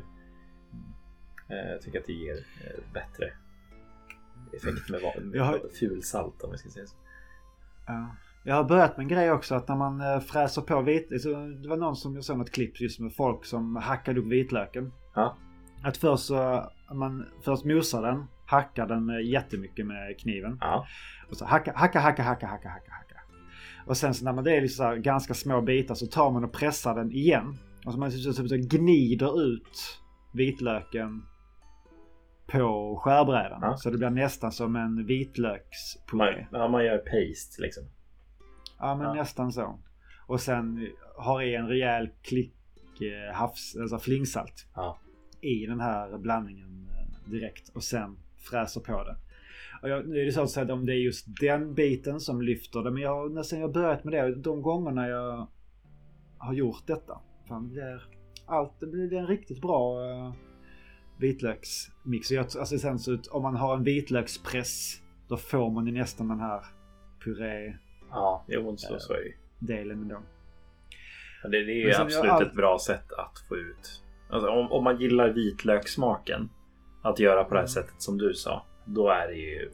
eh, jag tycker att det ger eh, bättre effekt med, va- Jag har- med fulsalt om vi ska säga så. Ja. Jag har börjat med en grej också att när man fräser på vit... Så det var någon som jag såg något klipp just med folk som hackade upp vitlöken. Ja. Att först så... Man först mosar den, hackar den eh, jättemycket med kniven. Ja. Och så hacka, hacka, hacka, hacka, hacka, hacka, hacka. Och sen så när man det är liksom ganska små bitar så tar man och pressar den igen. Och så man så, så, så gnider ut vitlöken på skärbrädan. Ja. Så det blir nästan som en vitlökspuré. Ja, man gör paste liksom. Ja men Ja. nästan så. Och sen har i en rejäl klick eh, havs, alltså flingsalt Ja. I den här blandningen eh, direkt. Och sen fräser på det. Och jag, nu är det så att säga om det är just den biten som lyfter det. Men jag har nästan jag börjat med det de gångerna jag har gjort detta. Fan, det blir allt, det blir en riktigt bra uh, vitlöksmix. Och Jag, alltså sen så ut, om man har en vitlökspress då får man ju nästan den här puré Ja, jo, så, så är det ju. delen då. Ja, Det, det är Men sen absolut jag ett bra sätt att få ut. Alltså, om, om man gillar vitlökssmaken. Att göra på det här Mm. sättet som du sa. Då är det ju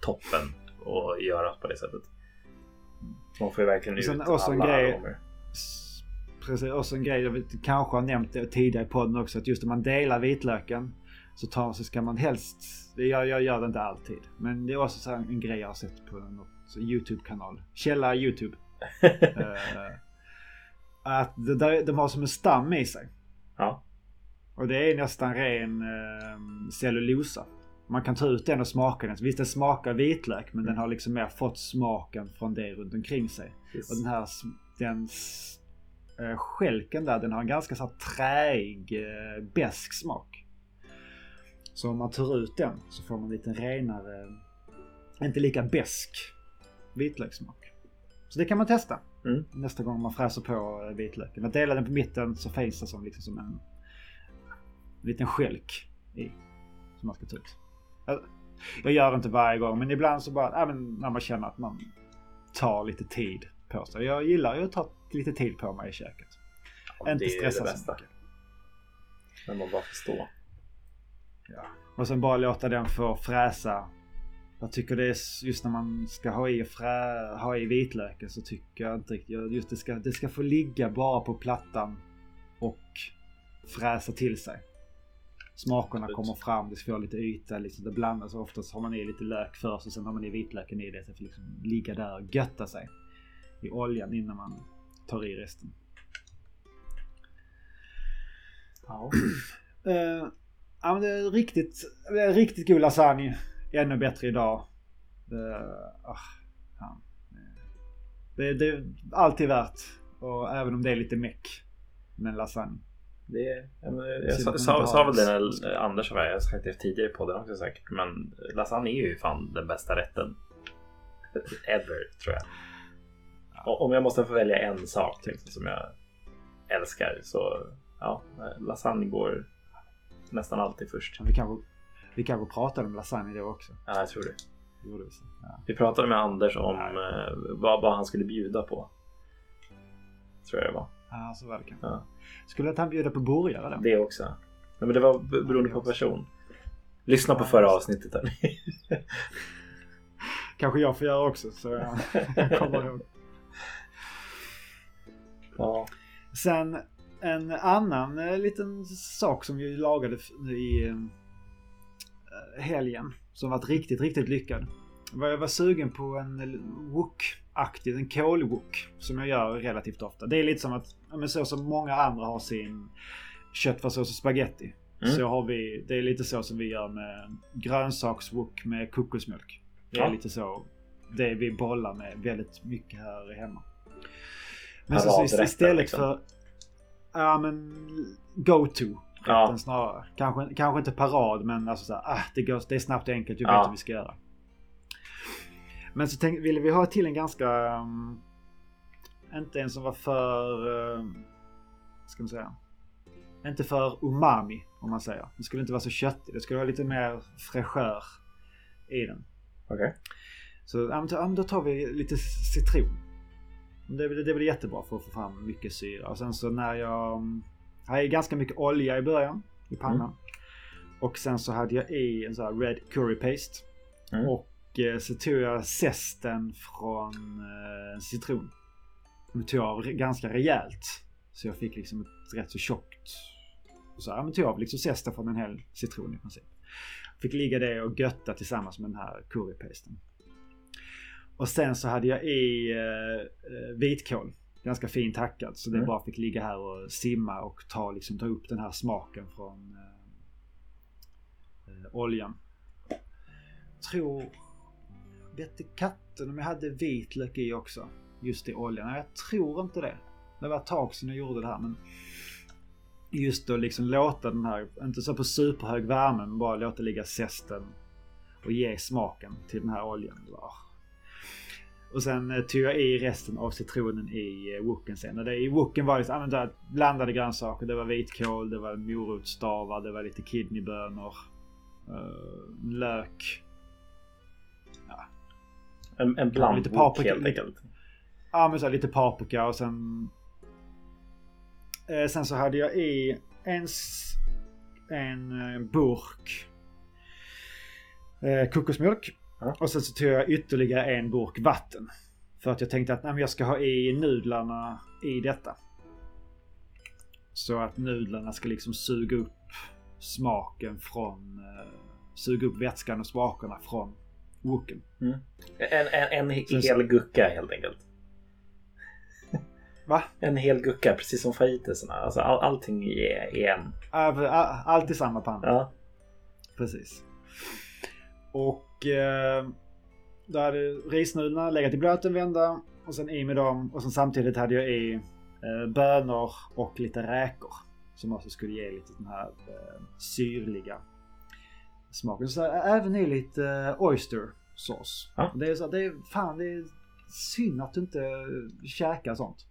toppen att göra på det sättet. Man får ju verkligen ut också en alla grej- aromer. Precis, och så en grej jag vet, kanske har nämnt det tidigare i podden också. Att just om man delar vitlöken så, tar, så ska man helst, jag, jag gör det inte alltid. Men det är också så här en grej jag har sett på något YouTube-kanal. Källa YouTube. Eh, att det där, de har som en stam i sig. Ja. Och det är nästan ren eh, cellulosa. Man kan ta ut den och smaka den. Visst den smakar vitlök men den har liksom mer fått smaken från det runt omkring sig. Yes. Och den här den eh, skälken där den har en ganska så här träig eh, besk smak. Så om man tar ut den så får man lite renare, inte lika besk vitlökssmak. Så det kan man testa. Mm. Nästa gång man fräser på eh, vitlöken. Att dela den på mitten så finns det som, liksom som en liten skälk i. Som man ska ta ut. Jag, jag gör inte varje gång men ibland så bara, ja, men när man känner att man tar lite tid på sig. Jag gillar ju att ta lite tid på mig i köket. Ja, inte stressa det så bästa. mycket. När man bara får stå. Och sen bara låta den få fräsa. Jag tycker det är just när man ska ha i, frä, ha i vitlöken så tycker jag inte riktigt. Just det ska, det ska få ligga bara på plattan och fräsa till sig. Smakerna kommer fram, det ska få lite yta. Liksom det blandas. Oftast har man i lite lök först och sen har man i vitlöken i det. Så det får liksom ligga där och götta sig i oljan innan man tar i resten. Ja. Eh, ja, men det är riktigt, det är riktigt god lasagne. Ännu bättre idag. Ah, fan. det, det är alltid värt. Och även om det är lite meck. med lasagne. Det är, ja, men jag Så sa, sa, väl det när Anders var. Jag har sagt det tidigare i podden också säkert. Men lasagne är ju fan den bästa rätten. Ever tror jag. Och Om jag måste få välja en sak liksom, som jag älskar så ja, lasagne går nästan alltid först. Vi kanske, vi kanske pratade om lasagne då också. Ja, jag tror det. Det gjorde vi så. Ja. Vi pratade med Anders om eh, vad, vad han skulle bjuda på. Tror jag det var. Ja, så var det kanske. Ja. Skulle att han bjuda på burgare då? Det också. Nej, men det var beroende på person. Lyssna på Ja, förra avsnittet. Här. Kanske jag får göra också. Så jag, jag kommer ihåg. ja. Sen en annan eh, liten sak som vi lagade i eh, helgen. Som varit riktigt, riktigt lyckad. Jag var sugen på en wok-aktig, en kål-wok. Som jag gör relativt ofta. Det är lite som att, men så som många andra har sin köttfärssås och spaghetti. Mm. Så har vi, det är lite så som vi gör med grönsakswok med kokosmjölk. Det är Ja. lite så det vi bollar med väldigt mycket här hemma. Men så, så istället liksom. för... Ja men go-to. Ja. rätten Snarare. Kanske, kanske inte parad men alltså så här, ah, det, går, det är snabbt och enkelt. Vi vet Ja. vad vi ska göra. Men så tänk, ville vi ha till en ganska... um, inte en som var för... Um, ska man säga? Inte för umami om man säger. Det skulle inte vara så köttigt. Det skulle vara lite mer fräschör i den. Okej. Så ja, ja, då tar vi lite citron. Det, blir- det blir jättebra för att få fram mycket syra. Och sen så när jag... mm, Jag hade ganska mycket olja i början i pannan. Och sen så hade jag i en sån här red curry paste. Mm. Och eh, så tog jag zesten från eh, citron. Den tog jag av ganska rejält. Så jag fick liksom ett rätt så tjockt. Och så ja, men tog jag av liksom zesten från en hel citron i princip. Fick ligga det och götta tillsammans med den här currypasten. Och sen så hade jag i eh, eh vitkål. Ganska fint hackad. Så det Mm. bara fick ligga här och simma och ta, liksom, ta upp den här smaken från eh, eh, oljan. Tror... Vette katten om jag hade vitlök i också. Just i oljan. Nej, jag tror inte det. Det var ett tag sedan jag gjorde det här men... Just att liksom låta den här, inte så på superhög värme, men bara låta ligga zesten och ge smaken till den här oljan. Det var- Och sen eh, tog jag i resten av citronen i eh, woken sen. Och det, I woken var liksom, där blandade grönsaker. Det var vitkål, det var morotsstavar, det var lite kidneybönor. eh, lök. En, en lite blandbok paprika, helt lite- enkelt. Ja men så här, lite paprika och sen... Eh, sen så hade jag i en, en burk eh, kokosmjölk. Ja. Och sen så tog jag ytterligare en burk vatten. För att jag tänkte att nej, jag ska ha i nudlarna i detta. Så att nudlarna ska liksom suga upp smaken från... Eh, suga upp vätskan och smakerna från woken. En, en, en Sen- hel gucka helt enkelt. Va? En hel gucka, precis som fajitasarna. Alltså all, allting i, i en. All- all- Allt i samma panna. Ja. Precis. Och eh, då hade risnudlarna legat i blöt en vända och sen i med dem och sen samtidigt hade jag i eh, bönor och lite räkor. Som också skulle ge lite den här eh, syrliga smaken. Så även i lite eh, oyster sauce. Ja. Det är så det är fan det är synd att du inte käkar sånt.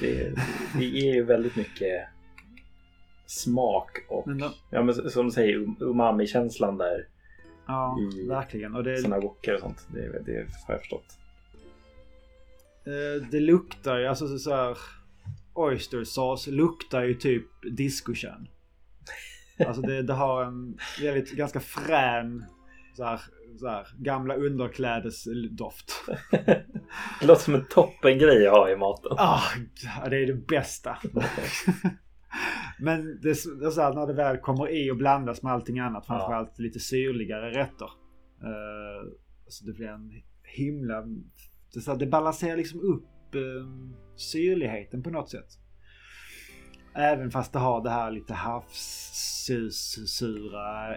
Det, det ger ju väldigt mycket smak och Men då, ja, men som du säger um- umami-känslan där ja, I verkligen. Och det, såna wokar och sånt. Det, det har jag förstått. Eh, det luktar ju, alltså så- så här Oyster sauce luktar ju typ discokön. Alltså det, det har en väldigt ganska frän så här, så här, gamla underklädesdoft. Det låter som en toppengrej att ha i maten. Ah, det är det bästa. Men det, det är så här, när det väl kommer i och blandas med allting annat, framförallt lite syrligare rätter. Uh, så det blir en himla... Det, så här, det balanserar liksom upp uh, syrligheten på något sätt. Även fast det har det här lite havssura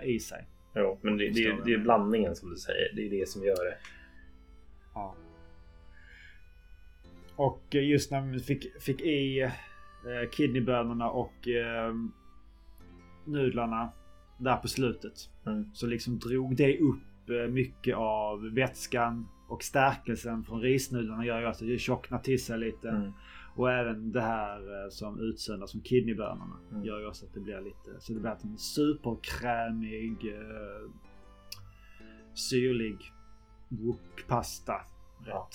i sig. Jo, men det, det, är- det är blandningen som du säger. Det är det som gör det. Ja. Och just när vi fick, fick i eh, kidneybönorna och eh, nudlarna där på slutet. Mm. Så liksom drog det upp eh, mycket av vätskan och stärkelsen från risnudlarna gör ju att det tjocknar till sig lite. Mm. Och även det här eh, som utsöndras från kidneybönorna Mm. gör ju också att det blir lite, så det blir en superkrämig eh, syrlig wokpasta rätt. Ja.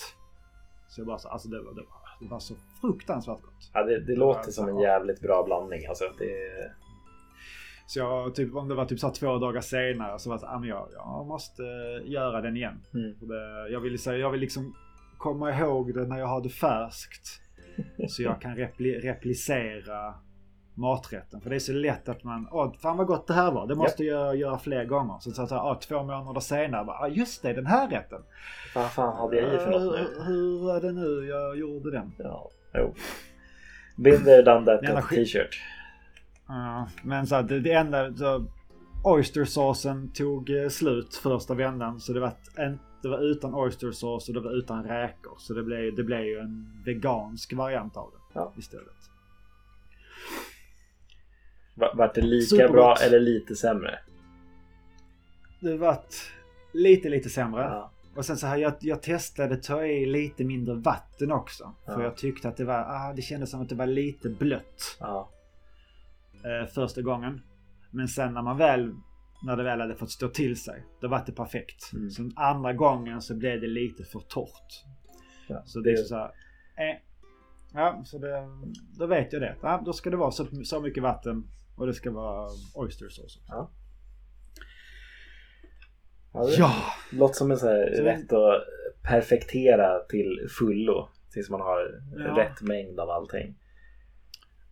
Så jag bara så, alltså det var, det var, det var så fruktansvärt gott. Ja, det, det Ja, låter som en jävligt bra blandning. Alltså, det, Så jag, typ, om det var typ så två dagar senare så var det så, ah, men jag, jag måste eh, göra den igen. mm. För det, jag, vill, säga, jag vill liksom komma ihåg det när jag har det färskt. Så jag kan repli, replicera maträtten. För det är så lätt att man, åh fan vad gott det här var. Det måste jag göra fler gånger. Så, så, så, ah, två månader senare, bara, ah, just det den här rätten. Vad fan hade jag i för något nu? Hur, hur var det nu jag gjorde den? Ja, jo. Been there, done that, skit. t-shirt. Ja, men så att det, det enda... Så, oystersåsen tog eh, slut första vändan. Så det var, en, det var utan oystersås och det var utan räkor. Så det blev, det blev ju en vegansk variant av det Ja. istället. Va- Vart det lika Supergott. bra eller lite sämre? Det vart lite, lite sämre. Ja. Och sen så här, jag, jag testade ta i lite mindre vatten också. För Ja. jag tyckte att det var, ah, det kändes som att det var lite blött. Ja. eh, första gången. Men sen när man väl när det väl hade fått stå till sig. Då var det perfekt. Mm. Sen andra gången så blev det lite för torrt. Ja, Så det är så här. Eh, ja, så det, då vet jag det. Ja, då ska det vara så, så mycket vatten och det ska vara oystersås. också. Ja, Ja, det låter som en sån här Så- rätt att perfektera till fullo. Tills man har Ja. rätt mängd av allting.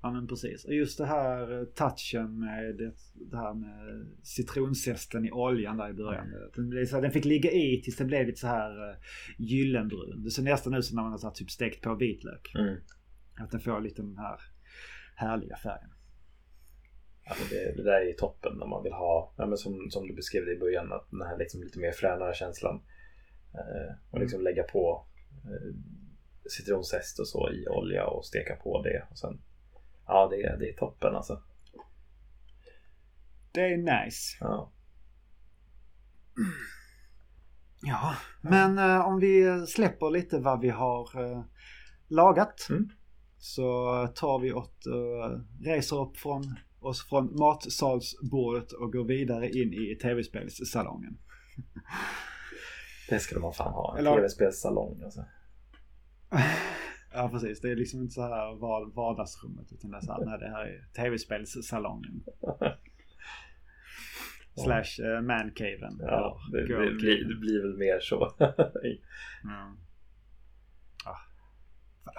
Ja men precis. Och just det här eh, touchen med det, det här med citronzesten i oljan där i början. Den, blev så, den fick ligga i tills det blev lite så här uh, gyllenbrun. Det ser nästan ut som när man har så typ stekt på vitlök. Mm. Att den får lite den här härliga färgen. Men det, det där är ju toppen när man vill ha, ja, men som, som du beskrev det i början, att den här liksom lite mer fränare känslan. Eh, och liksom lägga på eh, citronzest och så i olja och steka på det. Och sen, ja, det, är- det är toppen alltså. Det är nice. Ja. Ja, men eh, om vi släpper lite vad vi har eh, lagat. Mm. Så tar vi och uh, reser upp från oss från matsalsbordet och går vidare in i tv-spelssalongen. Det ska man fan ha, en Eller- tv-spelssalong alltså. Ja precis, det är liksom inte så här var- vardagsrummet utan det är så här, nej det här är tv-spelssalongen. Slash uh, mancaven. Ja, det, det, girl blir, det blir väl mer så. Mm. Ah.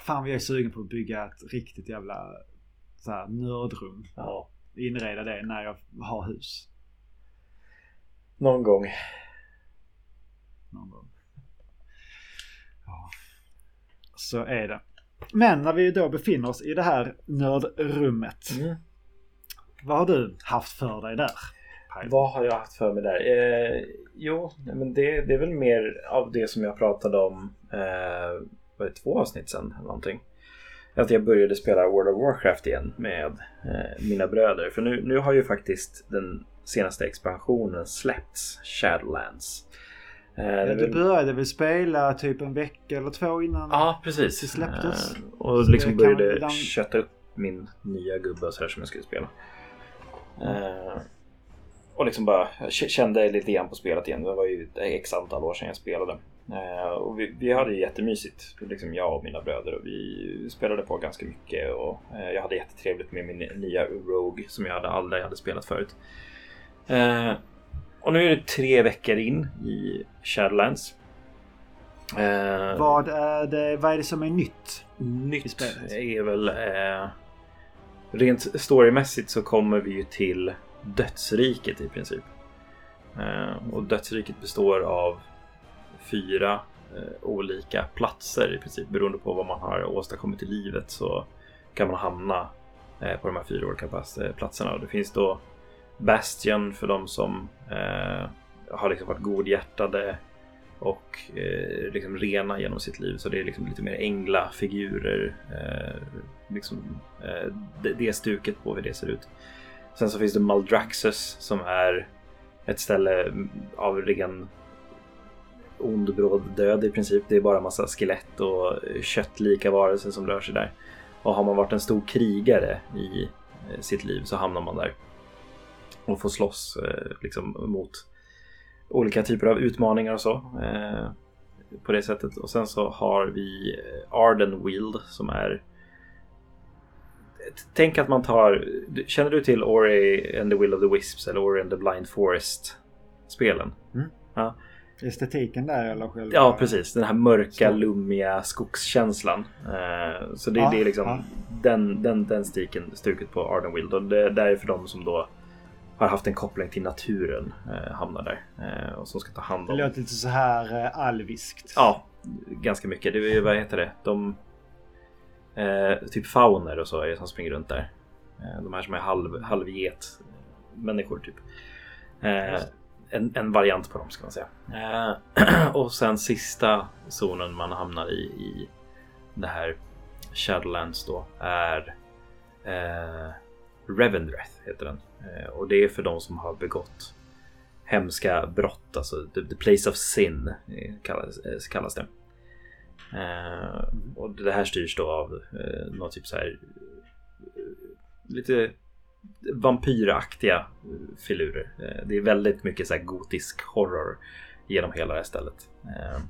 Fan vi är sugen på att bygga ett riktigt jävla så här, nördrum. ja, Inreda det när jag har hus. någon gång. Någon gång. Ja. Så är det. Men när vi då befinner oss i det här nördrummet. Mm. Vad har du haft för dig där? Vad har jag haft för mig där? Eh, jo, men det, det är väl mer av det som jag pratade om eh, var det två avsnitt sedan eller någonting. Att jag började spela World of Warcraft igen med eh, mina bröder. För nu, nu har ju faktiskt den senaste expansionen släppts, Shadowlands. Eh, Ja, du började väl spela typ en vecka eller två innan? Ja, precis. Det släpptes. Eh, och Så liksom kan började ibland- kötta upp min nya gubbe och sådär som jag skulle spela. Eh, och liksom bara kände lite grann på spelet igen. Det var ju x antal år sedan jag spelade. Eh, och vi, vi hade jättemysigt, liksom jag och mina bröder. Och vi spelade på ganska mycket. Och eh, jag hade jättetrevligt med min nya Rogue som jag hade aldrig hade spelat förut. Eh, och nu är det tre veckor in i Shadowlands. Vad, är det, vad är det som är nytt? Nytt är väl... Eh, rent storymässigt så kommer vi ju till dödsriket i princip. Och dödsriket består av fyra eh, olika platser i princip. Beroende på vad man har åstadkommit i livet så kan man hamna eh, på de här fyra olika eh, platserna. Och det finns då Bastion för de som eh, har liksom varit godhjärtade och eh, liksom rena genom sitt liv. Så det är liksom lite mer änglafigurer. Eh, liksom, eh, det, det stuket på hur det ser ut. Sen så finns det Maldraxus som är ett ställe av ren ond bråd död i princip. Det är bara massa skelett och köttlika varelser som rör sig där. Och har man varit en stor krigare i eh, sitt liv så hamnar man där. Och får slåss eh, liksom mot olika typer av utmaningar och så. Eh, på det sättet. Och sen så har vi Ardenwild som är Tänk att man tar Känner du till Ori and the Will of the Wisps eller Ori and the Blind Forest spelen? Estetiken där eller själva? Ja precis, den här mörka Så. lummiga skogskänslan. Eh, så det, Ja, det är liksom ja. den, den, den stiken, stuket på Ardenwild. Och det, det är för de som då har haft en koppling till naturen eh, hamnar där. Eh, och som ska ta hand Det om låter lite så här eh, alviskt. Ja, ganska mycket. Det är, vad heter det? De... Eh, typ fauner och så är det som springer runt där. Eh, de här som är halv, halvget människor typ. En, en variant på dem ska man säga. Eh, och sen sista zonen man hamnar i i det här Shadowlands då är eh, Revendreth heter den. Eh, och det är för de som har begått hemska brott, alltså the, the place of sin eh, kallas, eh, kallas det. Eh, och det här styrs då av eh, någon typ så här eh, lite vampyraktiga eh, filurer. Eh, det är väldigt mycket så här gotisk horror genom hela det här stället. Eh.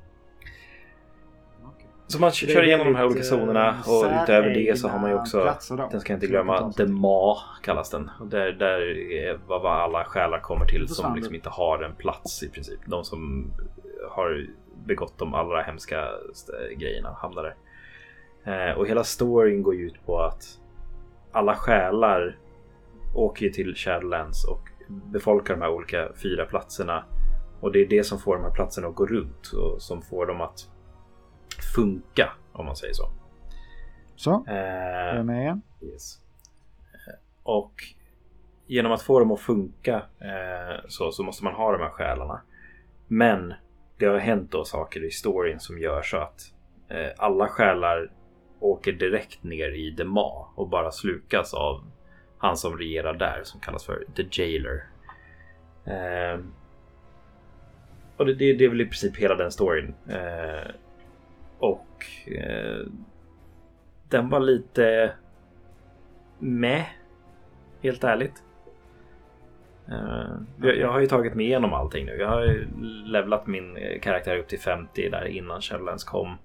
Så man kör igenom de här olika zonerna och utöver det så har man ju också, den ska jag inte glömma, till. Dema kallas den. Och Där, där är vad alla själar kommer till som liksom inte har en plats i princip. De som har begått de allra hemskaste grejerna hamnar där. Och hela storyn går ju ut på att alla själar åker ju till Shadowlands och befolkar de här olika fyra platserna. Och det är det som får de här platserna att gå runt och som får dem att funka om man säger så. Så, Eh, är med igen? Yes. Eh, Och genom att få dem att funka eh, så, så måste man ha de här själarna. Men det har hänt då saker i storyn som gör så att eh, alla själar åker direkt ner i Dema och bara slukas av han som regerar där som kallas för The Jailer. Eh, och det, det, det är väl i princip hela den storyn. Eh, och eh, den var lite med. Helt ärligt. Eh, jag, jag har ju tagit mig igenom allting nu. Jag har ju levlat min karaktär upp till 50 där innan Shadowlands kom.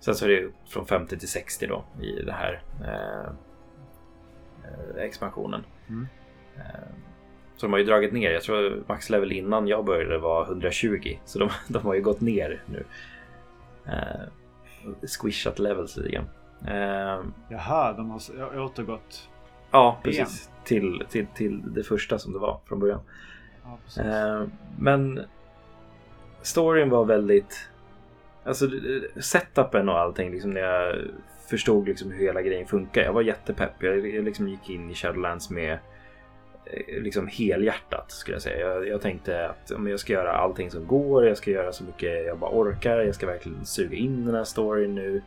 Sen så är det från 50 till 60 då i det här eh, expansionen. Mm. Eh, så de har ju dragit ner. Jag tror max level innan jag började var 120. Så de, de har ju gått ner nu. Eh, squishat levels lite grann. Eh, Jaha, de har återgått. Ja, precis. Till, till, till det första som det var från början. Ja. Eh, men storyn var väldigt... Alltså setupen och allting, liksom när jag förstod liksom hur hela grejen funkar. Jag var jättepepp. Jag, jag liksom gick in i Shadowlands med eh, liksom helhjärtat skulle jag säga. Jag, jag tänkte att men jag ska göra allting som går. Jag ska göra så mycket jag bara orkar. Jag ska verkligen suga in den här storyn nu.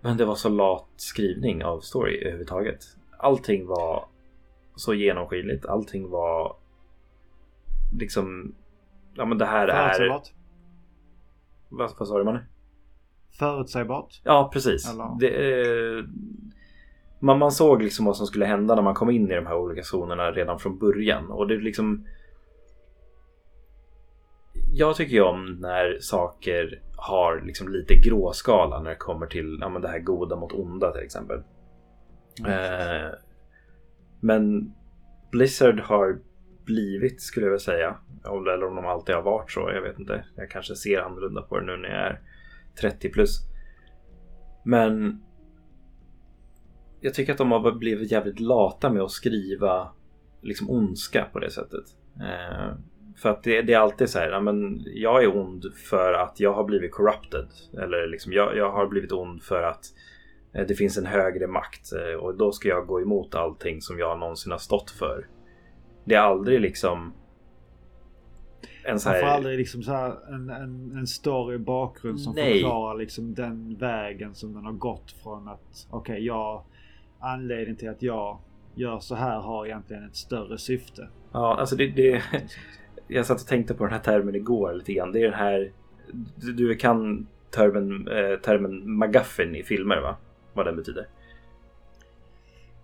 Men det var så lat skrivning av story överhuvudtaget. Allting var så genomskinligt. Allting var liksom... Ja men det här är... Vad, vad sa du Manne? Förutsägbart. Ja precis. Det, eh, man, man såg liksom vad som skulle hända när man kom in i de här olika zonerna redan från början. Och det är liksom... Jag tycker ju om när saker har liksom lite gråskala när det kommer till ja, men det här goda mot onda till exempel. Eh, men Blizzard har blivit, skulle jag vilja säga, eller om de alltid har varit så, jag vet inte. Jag kanske ser annorlunda på det nu när jag är 30 plus. Men jag tycker att de har blivit jävligt lata med att skriva liksom ondska på det sättet. Eh, för att det, det är alltid så här, ja, men jag är ond för att jag har blivit corrupted. Eller liksom jag, jag har blivit ond för att eh, det finns en högre makt eh, och då ska jag gå emot allting som jag någonsin har stått för. Det är aldrig liksom en så Man får här... aldrig liksom så här en, en, en story bakgrund som Nej. förklarar liksom den vägen som den har gått från att okej, jag anledningen till att jag gör så här har egentligen ett större syfte. Ja, alltså det, det, jag satt och tänkte på den här termen igår lite grann. Det är den här... Du, du kan termen, eh, termen McGuffin i filmer va? Vad den betyder.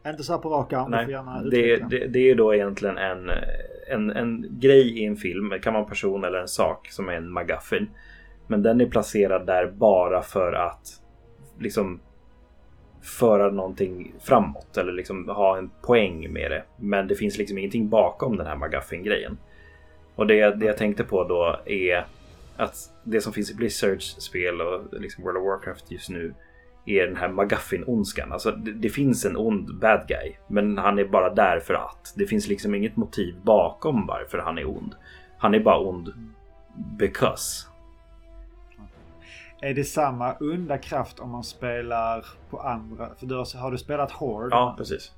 Inte så här på rak arm, Nej, gärna det, det, det är då egentligen en, en, en grej i en film. Det kan vara en person eller en sak som är en McGuffin. Men den är placerad där bara för att liksom föra någonting framåt eller liksom ha en poäng med det. Men det finns liksom ingenting bakom den här McGuffin-grejen. Och det, det jag tänkte på då är att det som finns i Blizzards spel och liksom World of Warcraft just nu är den här McGuffin-ondskan. Alltså det, det finns en ond bad guy, men han är bara där för att. Det finns liksom inget motiv bakom varför han är ond. Han är bara ond because. Är det samma onda kraft om man spelar på andra? För du har, har du spelat Horde? Ja, precis.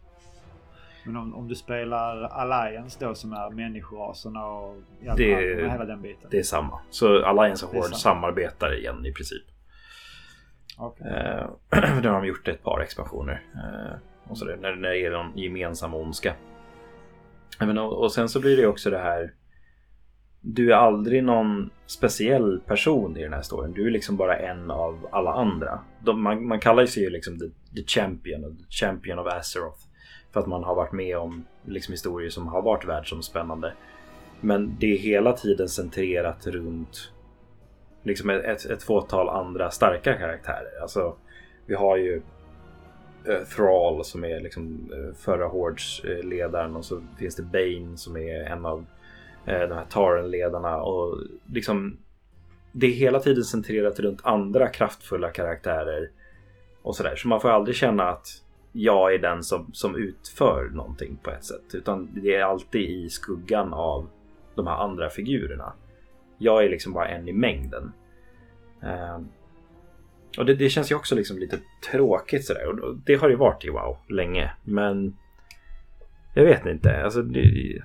Men om, om du spelar Alliance då som är människoraserna och Det- och hela den biten? Det är samma. Så Alliance och Horde samarbetar igen i princip. Okay. Eh, där har de gjort ett par expansioner. Eh, och så där, när, när det är någon gemensam ondska. Men, och, och sen så blir det också det här. Du är aldrig någon speciell person i den här storyn. Du är liksom bara en av alla andra. De, man, man kallar sig ju liksom the, the champion, och the champion of Azeroth. För att man har varit med om liksom, historier som har varit världsomspännande. Men det är hela tiden centrerat runt liksom ett, ett, ett fåtal andra starka karaktärer. Alltså, vi har ju eh, Thrall som är liksom eh, förra Hordes-ledaren och så finns det Bane som är en av eh, de här Taren-ledarna. Och liksom, det är hela tiden centrerat runt andra kraftfulla karaktärer och sådär. Så man får aldrig känna att jag är den som, som utför någonting på ett sätt. Utan det är alltid i skuggan av de här andra figurerna. Jag är liksom bara en i mängden. Ehm, och det, det, känns ju också liksom lite tråkigt sådär. Och det har ju varit i WoW länge. Men jag vet inte. Alltså, det,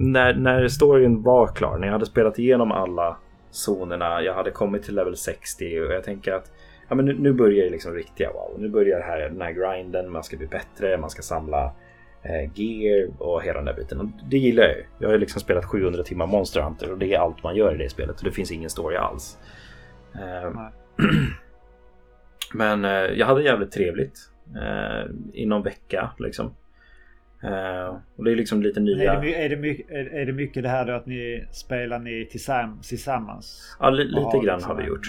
när, när storyn var klar, när jag hade spelat igenom alla zonerna, jag hade kommit till level 60 och jag tänker att ja, men nu, nu börjar ju liksom riktiga wow. Nu börjar det här, den här grinden, man ska bli bättre, man ska samla gear och hela den där biten. Och det gillar jag ju. Jag har ju liksom spelat 700 timmar Monster Hunter och det är allt man gör i det spelet och det finns ingen story alls. Eh, men eh, jag hade jävligt trevligt eh, i någon vecka liksom. Och det är liksom lite nya... Är det, är det, mycket, är det mycket det här då att ni spelar ni tillsammans? Ja, li, lite grann liksom har vi gjort.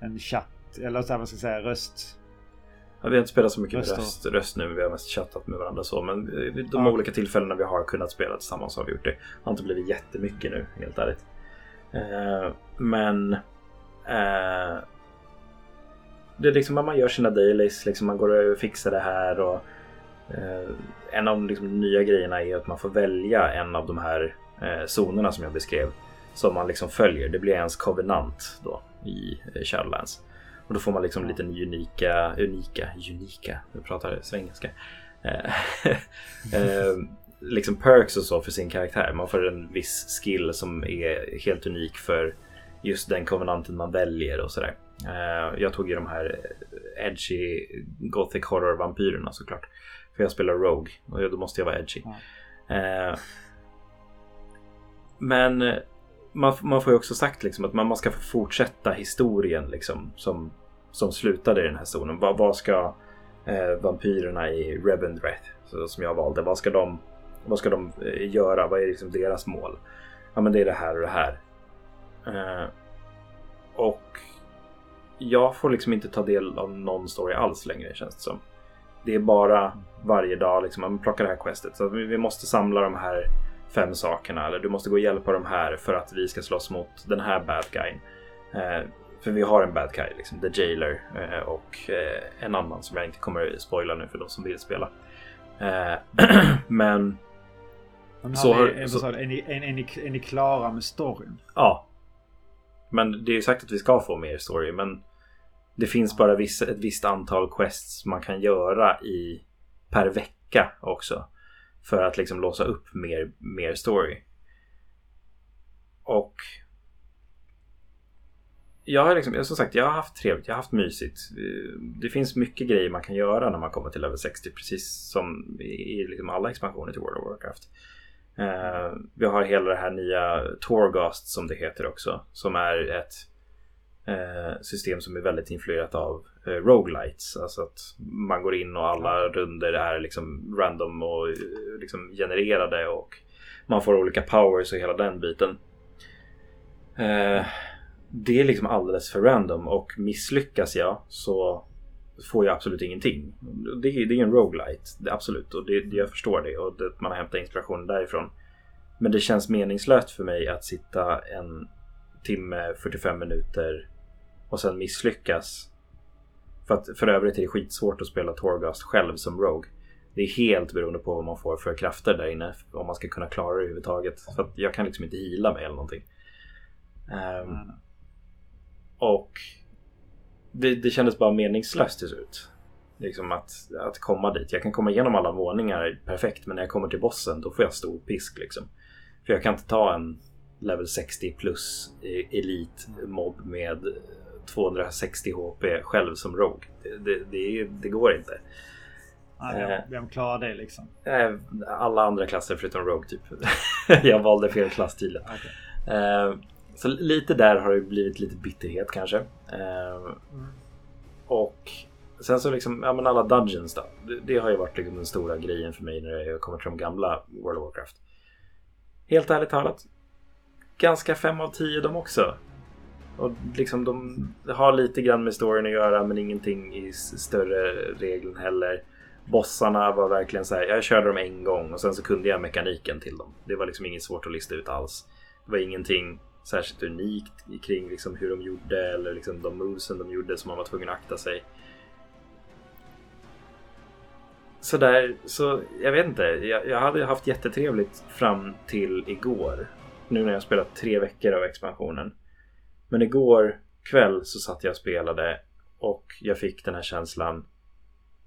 En, en chatt eller så här, vad ska jag säga, röst. Ja, vi har inte spelat så mycket röst, röst, röst nu. Vi har mest chattat med varandra så. Men de ja. olika tillfällena vi har kunnat spela tillsammans har vi gjort det. Det har inte blivit jättemycket nu, helt ärligt. Eh, men... Eh, det är liksom att man gör sina dailies. Liksom man går och fixar det här. Och, eh, en av liksom, de nya grejerna är att man får välja en av de här eh, zonerna som jag beskrev. Som man liksom följer. Det blir ens kovenant då i eh, Shadowlands. Och då får man liksom lite unika, unika, unika, nu pratar svengelska. Eh, eh, liksom perks och så för sin karaktär. Man får en viss skill som är helt unik för just den konvenanten man väljer och sådär. Eh, jag tog ju de här edgy gothic horror vampyrerna såklart. För jag spelar Rogue och då måste jag vara edgy. Mm. Men man, man får ju också sagt liksom att man, man ska få fortsätta historien liksom som som slutade i den här zonen. Vad, vad ska eh, vampyrerna i Revendreth, som jag valde, vad ska de, vad ska de eh, göra? Vad är liksom deras mål? Ja, men det är det här och det här. Eh, och jag får liksom inte ta del av någon story alls längre känns det som. Det är bara varje dag liksom, man plockar det här questet. Så vi, måste samla de här fem sakerna. Eller du måste gå och hjälpa de här för att vi ska slåss mot den här bad guyen. Eh, för vi har en bad guy, liksom, The Jailer eh, och eh, en annan som jag inte kommer att spoila nu för de som vill spela. Eh, men... men så, har, är, så, är, ni, är, ni, är ni klara med storyn? Ja. Men det är ju sagt att vi ska få mer story men det finns bara vissa, ett visst antal quests man kan göra i per vecka också. För att liksom låsa upp mer, mer story. Och jag har liksom, som sagt, jag har haft trevligt, jag har haft mysigt. Det finns mycket grejer man kan göra när man kommer till level 60, precis som i liksom alla expansioner till World of Warcraft. Eh, vi har hela det här nya Torghast som det heter också, som är ett eh, system som är väldigt influerat av uh, roguelites. Alltså att man går in och alla runder är liksom random och liksom genererade och man får olika powers och hela den biten. Eh, det är liksom alldeles för random och misslyckas jag så får jag absolut ingenting. Det, är, det är en roguelite, det, absolut. Och det, jag förstår det och det, man har hämtat inspiration därifrån. Men det känns meningslöst för mig att sitta en timme, 45 minuter och sen misslyckas. För, att, för övrigt är det skitsvårt att spela Torghast själv som Rogue. Det är helt beroende på vad man får för krafter där inne. Om man ska kunna klara det överhuvudtaget. För att jag kan liksom inte hila mig eller någonting. Um, och det, det kändes bara meningslöst till slut. Liksom att, att komma dit. Jag kan komma igenom alla våningar perfekt men när jag kommer till bossen då får jag stor pisk liksom. För jag kan inte ta en level 60 plus elit mob med 260 HP själv som Rogue. Det, det, det, det går inte. Ja, vem klarar det liksom? Eh, alla andra klasser förutom Rogue typ. jag valde fel klass tydligen. Okay. Så lite där har det blivit lite bitterhet kanske. Eh. Och sen så liksom, ja men alla Dungeons då. Det, det har ju varit liksom den stora grejen för mig när jag kommer till de gamla World of Warcraft. Helt ärligt talat. Ganska fem av tio de också. Och liksom de har lite grann med storyn att göra men ingenting i större regeln heller. Bossarna var verkligen så här, jag körde dem en gång och sen så kunde jag mekaniken till dem. Det var liksom inget svårt att lista ut alls. Det var ingenting särskilt unikt kring liksom hur de gjorde eller liksom de movesen de gjorde som man var tvungen att akta sig. Sådär, så jag vet inte. Jag, jag hade haft jättetrevligt fram till igår. Nu när jag spelat tre veckor av expansionen. Men igår kväll så satt jag och spelade och jag fick den här känslan.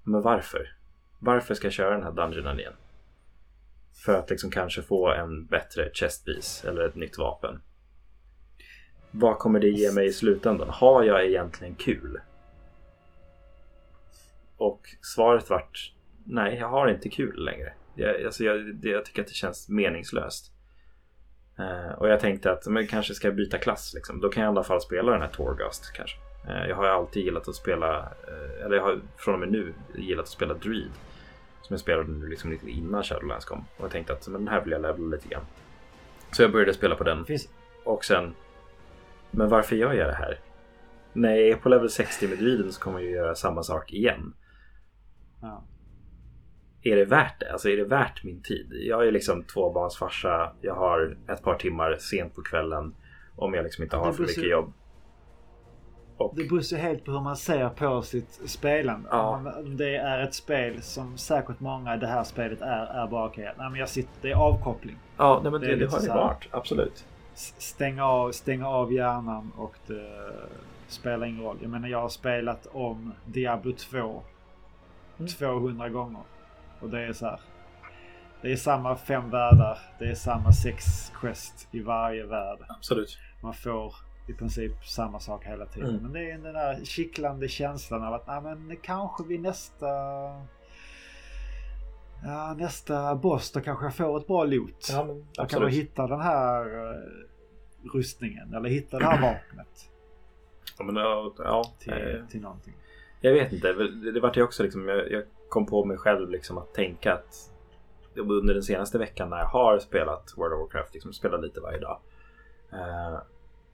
Men varför? Varför ska jag köra den här dungeonen igen? För att liksom kanske få en bättre chestpiece eller ett nytt vapen. Vad kommer det ge mig i slutändan? Har jag egentligen kul? Och svaret vart nej, jag har inte kul längre. Jag, alltså jag, jag tycker att det känns meningslöst. Uh, och jag tänkte att men kanske ska jag byta klass. Liksom. Då kan jag i alla fall spela den här Torghast kanske. Uh, jag har alltid gillat att spela, uh, eller jag har från och med nu gillat att spela Dreed. Som jag spelade nu liksom lite innan Shadowlands kom. Och jag tänkte att men den här vill jag levla lite grann. Så jag började spela på den. Finns... Och sen, men varför gör jag det här? När jag är på level 60 med Dreeden så kommer jag göra samma sak igen. Ja är det värt det? Alltså är det värt min tid? Jag är liksom tvåbarnsfarsa. Jag har ett par timmar sent på kvällen. Om jag liksom inte har för mycket jobb. Och... Det beror helt på hur man ser på sitt spelande. Ja. Om det är ett spel som säkert många det här spelet är, är bara okej. Okay, nej men jag sitter, det är avkoppling. Ja, nej, men det, det, det har det varit. Absolut. Stänga av, stänga av hjärnan och det spelar ingen roll. Jag menar jag har spelat om Diablo 2 mm. 200 gånger. Och det är så här. Det är samma fem världar. Det är samma sex quest i varje värld. Absolut. Man får i princip samma sak hela tiden. Mm. Men det är den där kittlande känslan av att nej, men kanske vid nästa Ja, nästa boss då kanske jag får ett bra loot. Ja, men, Då kan jag hitta den här uh, rustningen eller hitta det här vapnet. Ja, men, ja, till, eh, till någonting. Jag vet inte. Det, det vart ju också liksom. Jag, jag kom på mig själv liksom att tänka att under den senaste veckan när jag har spelat World of Warcraft, liksom spelat lite varje dag. Eh,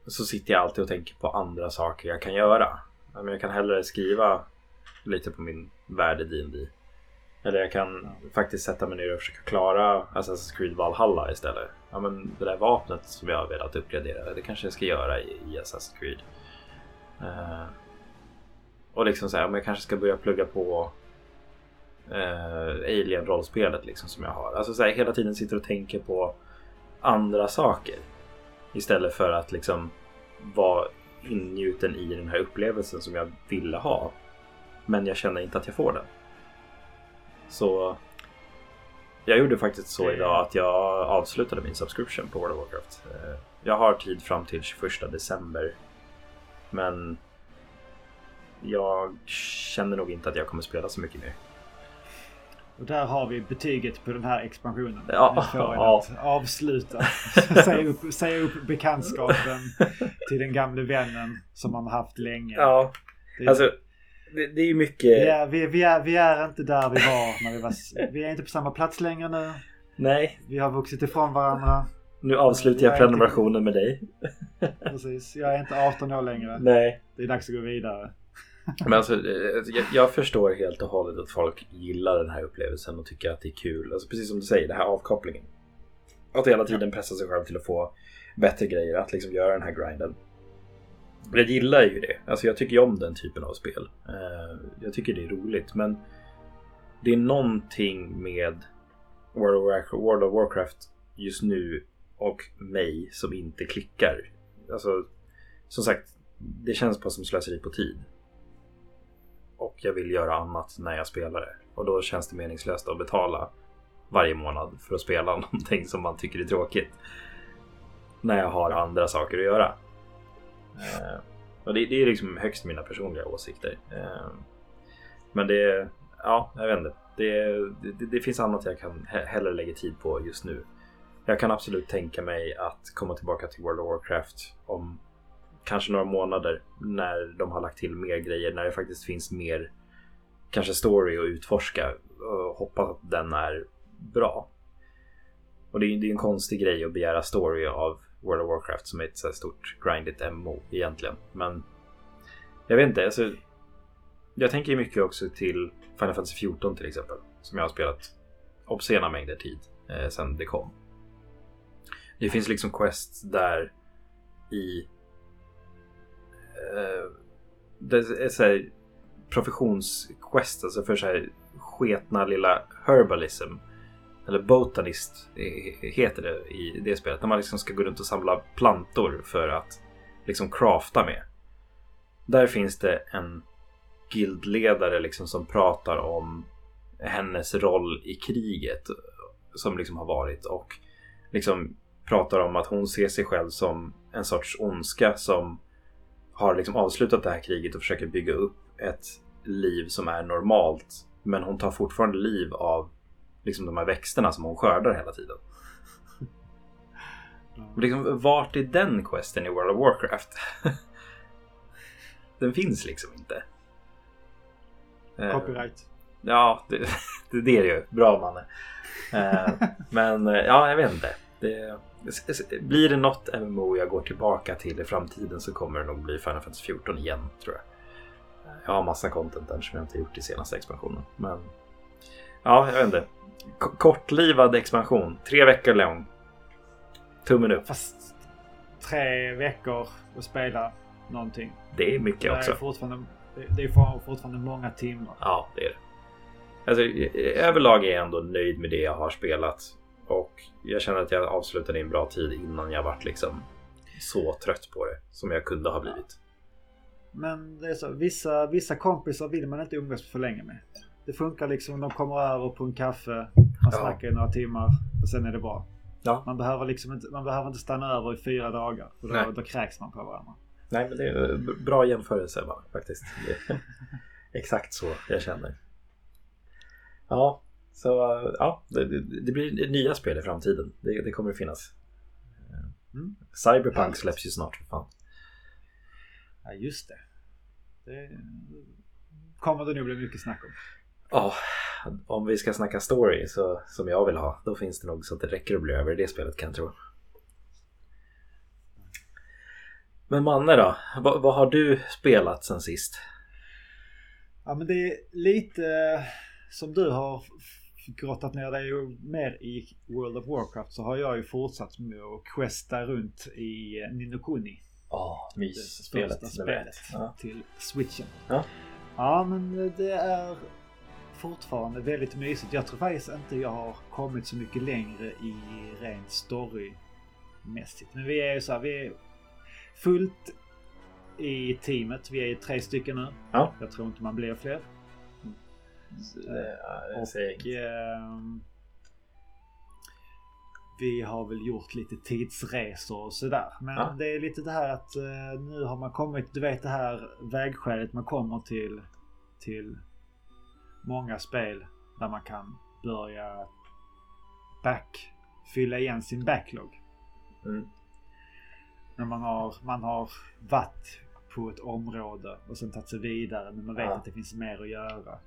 så sitter jag alltid och tänker på andra saker jag kan göra. Jag kan hellre skriva lite på min värld i D&D. Eller jag kan faktiskt sätta mig ner och försöka klara Assassin's Creed Valhalla istället. Ja men det där vapnet som jag har velat uppgradera, det kanske jag ska göra i, i Assassin's Creed. Uh, och liksom så här, om jag kanske ska börja plugga på uh, Alien-rollspelet liksom som jag har. Alltså så här, hela tiden sitter och tänker på andra saker. Istället för att liksom vara ingjuten i den här upplevelsen som jag ville ha. Men jag känner inte att jag får den. Så jag gjorde faktiskt så idag att jag avslutade min subscription på World of Warcraft. Eh, jag har tid fram till 21 december. Men jag känner nog inte att jag kommer spela så mycket mer. Och där har vi betyget på den här expansionen. Ja, ja. avsluta. säga, upp, säga upp bekantskapen till den gamle vännen som man haft länge. Ja, alltså det, det är ju mycket. Vi är, vi, vi, är, vi är inte där vi var när vi var... Vi är inte på samma plats längre nu. Nej. Vi har vuxit ifrån varandra. Nu avslutar jag, jag prenumerationen inte... med dig. Precis. Jag är inte 18 år längre. Nej. Det är dags att gå vidare. Men alltså, eh, jag, jag, förstår helt och hållet att folk gillar den här upplevelsen och tycker att det är kul. Alltså, precis som du säger, det här avkopplingen. Att hela tiden pressa sig själv till att få bättre grejer, att liksom göra den här grinden. Jag gillar ju det. Alltså jag tycker ju om den typen av spel. Eh, jag tycker det är roligt, men det är någonting med World of, Warcraft, World of Warcraft just nu och mig som inte klickar. Alltså, som sagt, det känns bara som slöseri på tid och jag vill göra annat när jag spelar det. Och då känns det meningslöst att betala varje månad för att spela någonting som man tycker är tråkigt. När jag har andra saker att göra. Eh, och det, det, är liksom högst mina personliga åsikter. Eh, men det, ja, jag vet inte. Det, det, det, finns annat jag kan hellre lägga tid på just nu. Jag kan absolut tänka mig att komma tillbaka till World of Warcraft om kanske några månader när de har lagt till mer grejer, när det faktiskt finns mer kanske story att utforska och hoppas att den är bra. Och det är, det är en konstig grej att begära story av World of Warcraft som är ett så här stort grindigt MO egentligen. Men jag vet inte, alltså, jag tänker mycket också till Final Fantasy 14 till exempel. Som jag har spelat obscena mängder tid eh, sedan det kom. Det finns liksom quests där i eh, det är så här, professionsquest, alltså för så här sketna lilla herbalism. Eller botanist eh, heter det i det spelet. När man liksom ska gå runt och samla plantor för att liksom crafta med. Där finns det en guildledare liksom som pratar om hennes roll i kriget som liksom har varit och liksom pratar om att hon ser sig själv som en sorts ondska som har liksom avslutat det här kriget och försöker bygga upp ett liv som är normalt. Men hon tar fortfarande liv av liksom de här växterna som hon skördar hela tiden. Mm. Liksom, vart är den questen i World of Warcraft? den finns liksom inte. Eh, Copyright. Ja, det, det, det är det ju. Bra Manne. Eh, men eh, ja, jag vet inte. Det, blir det något MMO jag går tillbaka till i framtiden så kommer det nog bli Final Fantasy 14 igen tror jag. Jag har massa content där som jag inte gjort i senaste expansionen. Men ja, jag vet inte. K kortlivad expansion. Tre veckor lång. Tummen upp. Fast tre veckor att spela någonting. Det är mycket det också. Är fortfarande, det är fortfarande många timmar. Ja, det är det. Alltså, överlag är jag ändå nöjd med det jag har spelat. Och jag känner att jag avslutade i en bra tid innan jag vart liksom så trött på det som jag kunde ha blivit. Men det är så, vissa, vissa kompisar vill man inte umgås för länge med. Det funkar liksom, de kommer över på en kaffe, man snackar i några timmar och sen är det bra. Ja. Man, behöver liksom inte, man behöver inte stanna över i fyra dagar för då, då kräks man på varandra. Nej men det är bra jämförelse va, faktiskt. exakt så jag känner. Ja, så ja, det, det, blir nya spel i framtiden. Det, det kommer att finnas. Mm. Cyberpunk släpps ju snart för fan. Ja just det. Det kommer det nog bli mycket snack om. Ja, oh, om vi ska snacka story så, som jag vill ha, då finns det nog så att det räcker att bli över det spelet kan jag tro. Men Manne då? vad, vad har du spelat sen sist? Ja men det är lite som du har grottat ner dig mer i World of Warcraft så har jag ju fortsatt med att questa runt i Ninokuni. Ja, oh, mysspelet. spelet ja. till switchen. Ja. ja, men det är fortfarande väldigt mysigt. Jag tror faktiskt inte jag har kommit så mycket längre i rent storymässigt. Men vi är ju så här, vi är fullt i teamet. Vi är tre stycken nu. Ja. Jag tror inte man blir fler. Ja, och eh, vi har väl gjort lite tidsresor och sådär. Men ja. det är lite det här att eh, nu har man kommit, du vet det här vägskälet man kommer till, till många spel där man kan börja back, fylla igen sin backlog. Mm. När man har, man har varit på ett område och sen tagit sig vidare men man vet ja. att det finns mer att göra.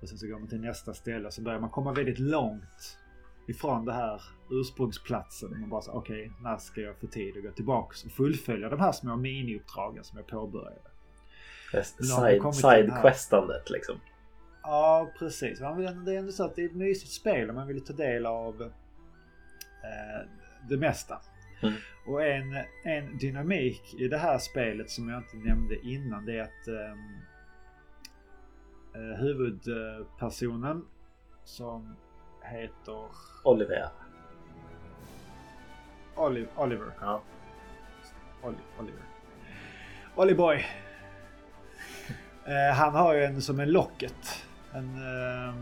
Och sen så går man till nästa ställe och så börjar man komma väldigt långt ifrån det här ursprungsplatsen. Man bara så okej, okay, när ska jag få tid att gå tillbaks och fullfölja de här små miniuppdragen som jag påbörjade. Side-questandet side liksom. Ja, precis. Man vill, det är ändå så att det är ett mysigt spel och man vill ta del av eh, det mesta. Mm. Och en, en dynamik i det här spelet som jag inte nämnde innan det är att eh, eh, huvudpersonen som heter... Oliver. Oliver. Oliver. Ja. Oliver. Oliboy. eh, han har ju en som en locket. En eh,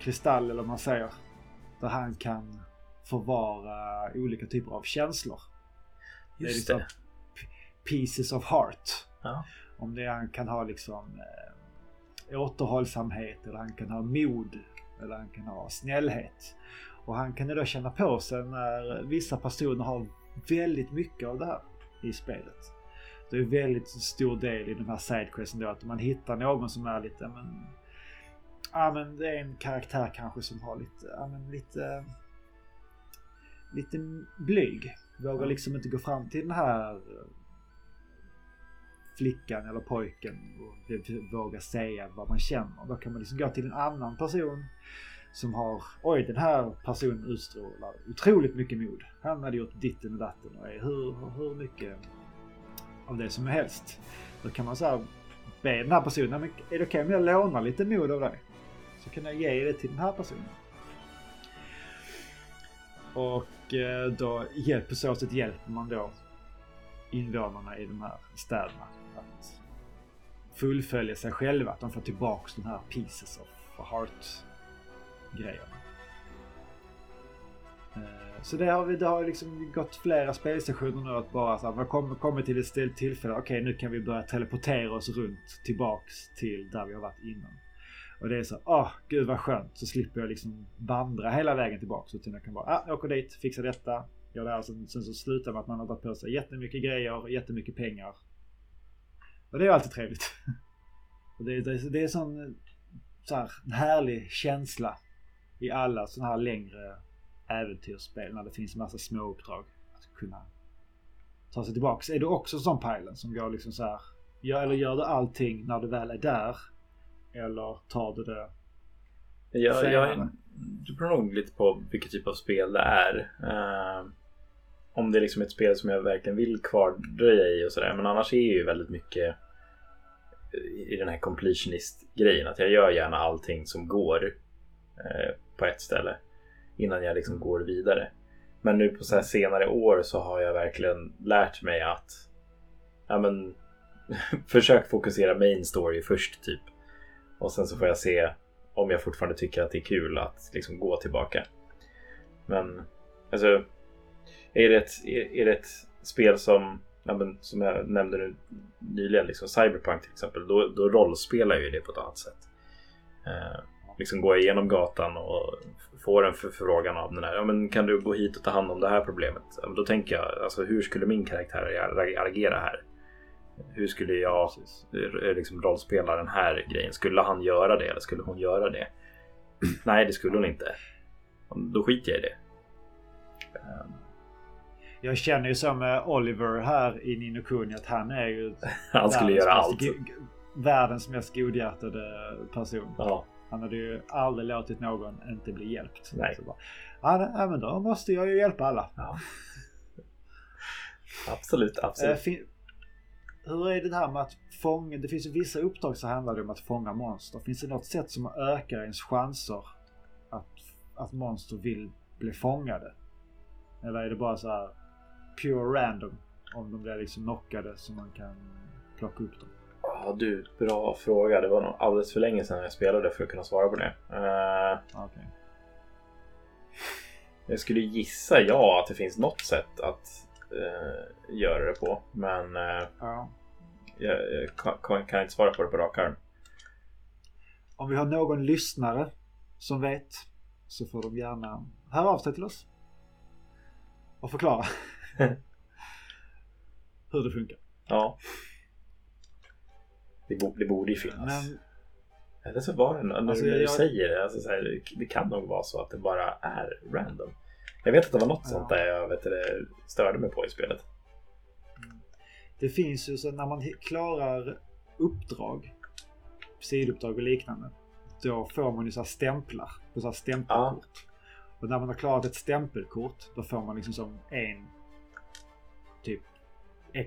kristall eller vad man säger. Där han kan förvara olika typer av känslor. Just det. Är liksom det. Pieces of heart. Ja. Om det han kan ha liksom eh, återhållsamhet eller han kan ha mod eller han kan ha snällhet. Och han kan ju då känna på sig när vissa personer har väldigt mycket av det här i spelet. Det är väldigt stor del i de här sidequesten då att man hittar någon som är lite men... Ja men det är en karaktär kanske som har lite, ja men lite... lite blyg. Vågar liksom inte gå fram till den här flickan eller pojken och våga säga vad man känner. Då kan man liksom gå till en annan person som har, oj den här personen utstrålar otroligt mycket mod. Han hade gjort ditten och datten och är hur, hur mycket av det som helst. Då kan man säga be den här personen, men är det okej okay om jag lånar lite mod av dig? Så kan jag ge det till den här personen. Och eh, då hjälp, på så sätt hjälper man då invånarna i de här städerna att fullfölja sig själva. Att de får tillbaks de här pieces of heart grejerna. Eh, så det har, vi, det har liksom gått flera spelsessioner nu att bara så här, vi kommer, kommer till ett ställt tillfälle. Okej, okay, nu kan vi börja teleportera oss runt tillbaks till där vi har varit innan. Och det är så, åh, oh, gud vad skönt. Så slipper jag liksom vandra hela vägen tillbaka. Utan jag kan bara, ah, jag åker dit, fixar detta, gör det här. Sen, alltså, sen så slutar med att man har dragit på sig jättemycket grejer, jättemycket pengar. Och det är ju alltid trevligt. Och det, det, det är sån så här, en härlig känsla i alla sådana här längre äventyrsspel när det finns massa små uppdrag att kunna ta sig tillbaks. Är du också sån pilen som går liksom så här, gör, eller gör du allting när du väl är där? Eller tar du det jag, jag, det beror nog lite på vilket typ av spel det är. Uh, om det är liksom ett spel som jag verkligen vill kvardröja i och sådär. Men annars är ju väldigt mycket i den här completionist-grejen. Att jag gör gärna allting som går uh, på ett ställe innan jag liksom går vidare. Men nu på så senare år så har jag verkligen lärt mig att ja, men, försök fokusera main story först typ. Och sen så får jag se om jag fortfarande tycker att det är kul att liksom gå tillbaka. Men alltså, är det ett, är, är det ett spel som, ja, men, som jag nämnde nu nyligen, liksom Cyberpunk till exempel, då, då rollspelar jag ju det på ett annat sätt. Eh, liksom går jag igenom gatan och får en förfrågan av den här, ja men kan du gå hit och ta hand om det här problemet? Då tänker jag, alltså hur skulle min karaktär agera här? Hur skulle jag liksom rollspela den här grejen? Skulle han göra det eller skulle hon göra det? Nej, det skulle hon inte. Då skiter jag i det. Ehm. Jag känner ju så med Oliver här i Nino Kuni att han är ju... han skulle göra allt. Världens mest godhjärtade person. Ja. Han hade ju aldrig låtit någon inte bli hjälpt. Nej. Så bara, ja, men då måste jag ju hjälpa alla. Ja. absolut, absolut. Äh, hur är det här med att fånga? Det finns ju vissa uppdrag som handlar om att fånga monster. Finns det något sätt som ökar ens chanser att, att monster vill bli fångade? Eller är det bara så här pure random? Om de blir liksom knockade så man kan plocka upp dem. Ja du, bra fråga. Det var nog alldeles för länge sedan jag spelade för att kunna svara på det. Uh, okay. Jag skulle gissa ja att det finns något sätt att uh, göra det på. Men uh, ja. jag, jag kan, kan, inte svara på det på rak arm. Om vi har någon lyssnare som vet så får de gärna höra av sig till oss. Och förklara hur det funkar. Ja. Det, bo, det borde ju finnas. Men, Eller så var det, när alltså, du jag, säger det, alltså, så här, det kan nog vara så att det bara är random. Jag vet att det var något ja. sånt där jag vet det, störde mig på i spelet. Det finns ju så när man klarar uppdrag, sidouppdrag och liknande. Då får man ju så här stämplar på så här stämpelkort. Ja. Och när man har klarat ett stämpelkort då får man liksom som en typ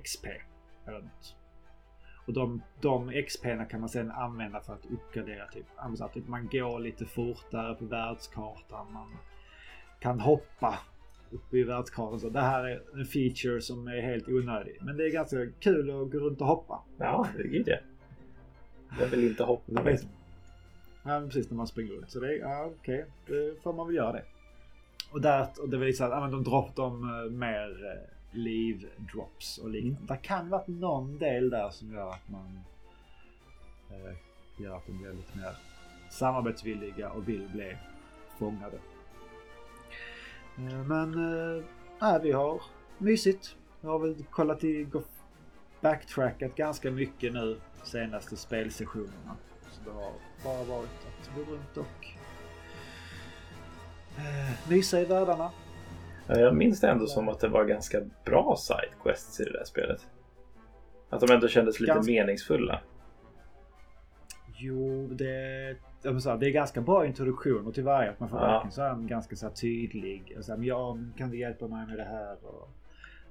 XP eller något. Och de, de XP kan man sedan använda för att uppgradera typ. Att man går lite fortare på världskartan. Man kan hoppa uppe i världskartan. Så det här är en feature som är helt onödig. Men det är ganska kul att gå runt och hoppa. Ja, det är det. Jag vill inte hoppa. Det ja, precis när man springer runt. Så det är, ja okej, okay. då får man väl göra det. Och, där, och det visar att ja, de droppar dem eh, mer eh, liv drops och liknande. Mm. Det kan vara någon del där som gör att man eh, gör att de blir lite mer samarbetsvilliga och vill bli fångade. Eh, men eh, vi har mysigt. Vi har väl kollat i backtrackat ganska mycket nu senaste spelsessionerna. Så det har bara varit att gå runt och eh, mysa i världarna Jag minns det ändå som att det var ganska bra sidequests i det där spelet. Att de ändå kändes lite Ganska- meningsfulla. Jo, det, säga, det är ganska bra introduktioner till varje. Att man får Ja. verkligen så här en ganska så här tydlig. och Så här, men ja, kan du hjälpa mig med det här? Och,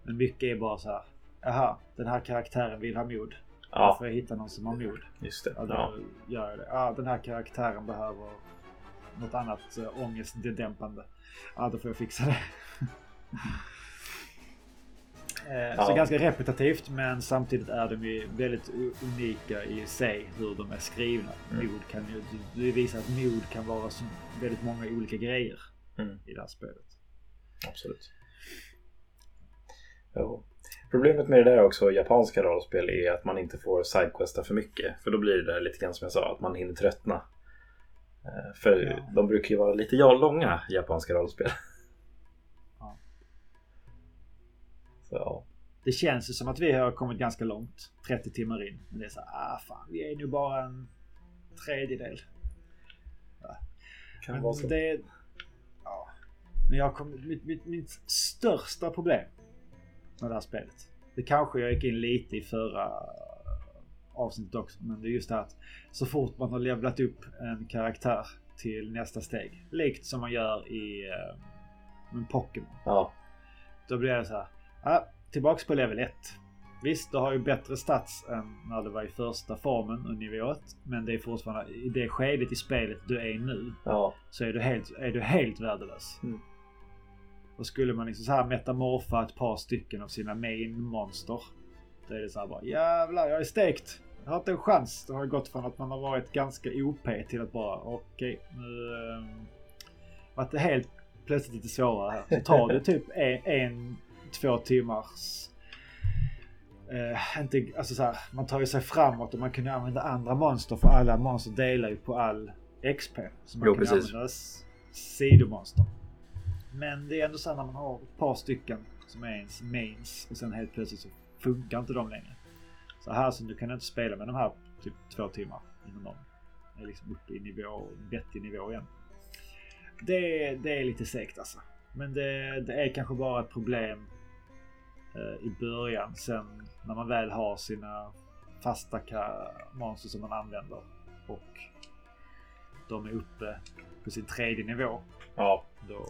men mycket är bara så här. Jaha, den här karaktären vill ha mod. Då Ja, får jag hitta någon som har mod. just det. Ja, då Ja. gör det. Ja, den här karaktären behöver något annat äh, ångestdämpande. Ja, då får jag fixa det. Eh, Så Ja. ganska repetitivt men samtidigt är de ju väldigt unika i sig hur de är skrivna. Mm. Mod kan ju, det visar att mod kan vara så väldigt många olika grejer Mm. i det här spelet. Absolut. Jo. Problemet med det där också, japanska rollspel, är att man inte får sidequesta för mycket. För då blir det där lite grann som jag sa, att man hinner tröttna. Eh, För Ja. de brukar ju vara lite ja, långa, japanska rollspel. Ja. Det känns ju som att vi har kommit ganska långt. 30 timmar in. Men det är så här, ah fan, vi är nu bara en tredjedel. Kan Men vara så. det... Ja. Men jag kom, mitt, mitt, mitt största problem med det här spelet. Det kanske jag gick in lite i förra avsnittet också. Men det är just det att så fort man har levlat upp en karaktär till nästa steg. Likt som man gör i uh, Pokémon. Ja, Då blir det så här. Ja, tillbaks på level 1. Visst, du har ju bättre stats än när det var i första formen och nivå 1. Men det är fortfarande i det skedet i spelet du är nu ja, så är du helt, är du helt värdelös. Mm. Och skulle man liksom så här metamorfa ett par stycken av sina main monster. Då är det så här bara jävlar jag är stekt. Jag har inte en chans. Det har gått från att man har varit ganska OP till att bara okej nu um, vart det helt plötsligt lite svårare här. Så tar det typ en, en två timmars eh, inte, alltså så här, man tar ju sig framåt och man kan ju använda andra monster för alla monster delar ju på all XP. Så man Jo, kan precis. använda sidomonster. Men det är ändå så här när man har ett par stycken som är ens mains och sen helt plötsligt så funkar inte de längre. Så här så du kan inte spela med de här typ två timmar innan de är liksom uppe i nivå, vettig nivå igen. Det, det är lite segt alltså. Men det, det är kanske bara ett problem i början. Sen när man väl har sina fasta monster som man använder och de är uppe på sin tredje nivå. ja. Då,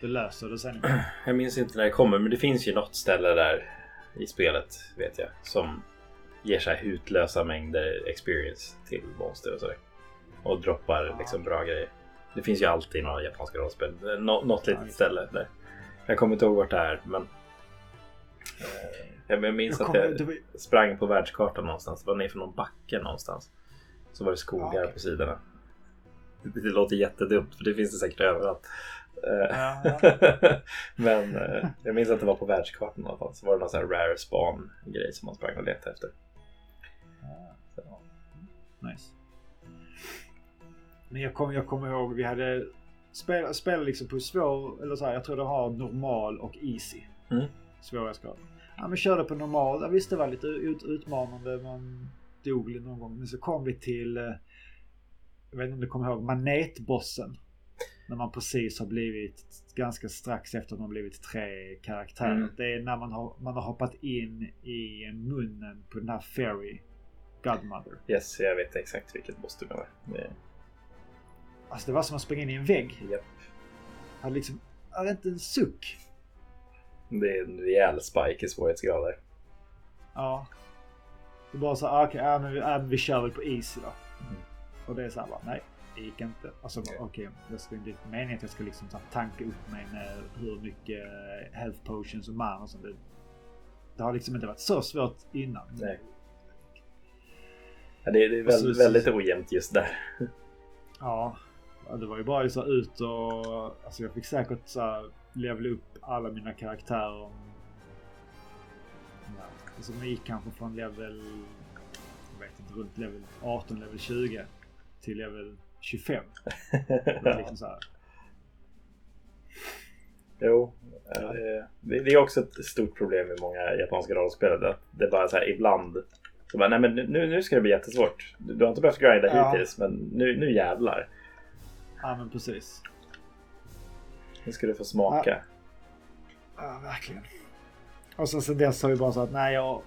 då löser det sig. Jag minns inte när det kommer, men det finns ju något ställe där i spelet, vet jag, som ger sig hutlösa mängder experience till monster och sådär. Och droppar Ja. liksom bra grejer. Det finns ju alltid några japanska rollspel. Nå- något Ja, litet just ställe där. Jag kommer inte ihåg vart det är, men... Jag minns Jag att kommer- jag det var- sprang på världskartan någonstans. Det var ner för någon backe någonstans. Så var det skogar Ja, okej. på sidorna. Det, det låter jättedumt, för det finns det säkert överallt. Eh, Ja, Men eh, jag minns att det var på världskartan i alla fall. Så var det någon sån här rare spawn grej som man sprang och letade efter. Så, ja. Nice. Men jag kommer jag kommer ihåg vi hade spelat spel liksom på svår, eller så här, jag tror det har normal och easy. Mm. Svårighetsgrad. Ja men körde på normal. Ja, visst det var lite ut, utmanande. Man dog lite någon gång. Men så kom vi till, eh, jag vet inte om du kommer ihåg, manetbossen. När man precis har blivit ganska strax efter att man blivit tre karaktärer. Mm. Det är när man har, man har hoppat in i munnen på den här Fairy Godmother. Yes, jag vet exakt vilket boss du menar. Alltså det var som att springa in i en vägg. japp. Hade liksom, hade inte en suck. Det är en rejäl spike i svårighetsgrader. Ja. Det var så här, okej, ja, men vi, ja, men vi kör väl på easy då. Mm. Och det är så här bara, nej, det gick inte. Alltså okej, Nej. det skulle inte meningen att jag ska liksom här, tanka upp mig med hur mycket eh, health potions och man och sånt. Det, det har liksom inte varit så svårt innan. Nej. Ja, det, det är Och så- väldigt, ojämnt just där. Ja, det var ju bara så ut och alltså jag fick säkert så här levela upp alla mina karaktärer. Ja, alltså man gick kanske från level, jag vet inte, runt level 18, level 20 till level 25. Det var liksom så här. Jo, ja, det, det är också ett stort problem i många japanska rollspel. Att det är bara så här ibland. Så bara, nej men nu, nu ska det bli jättesvårt. Du, du har inte behövt grinda Ja. hittills men nu, nu jävlar. Ja men precis. Nu ska du få smaka. Ja, verkligen. Och så sen dess har vi bara sagt nej jag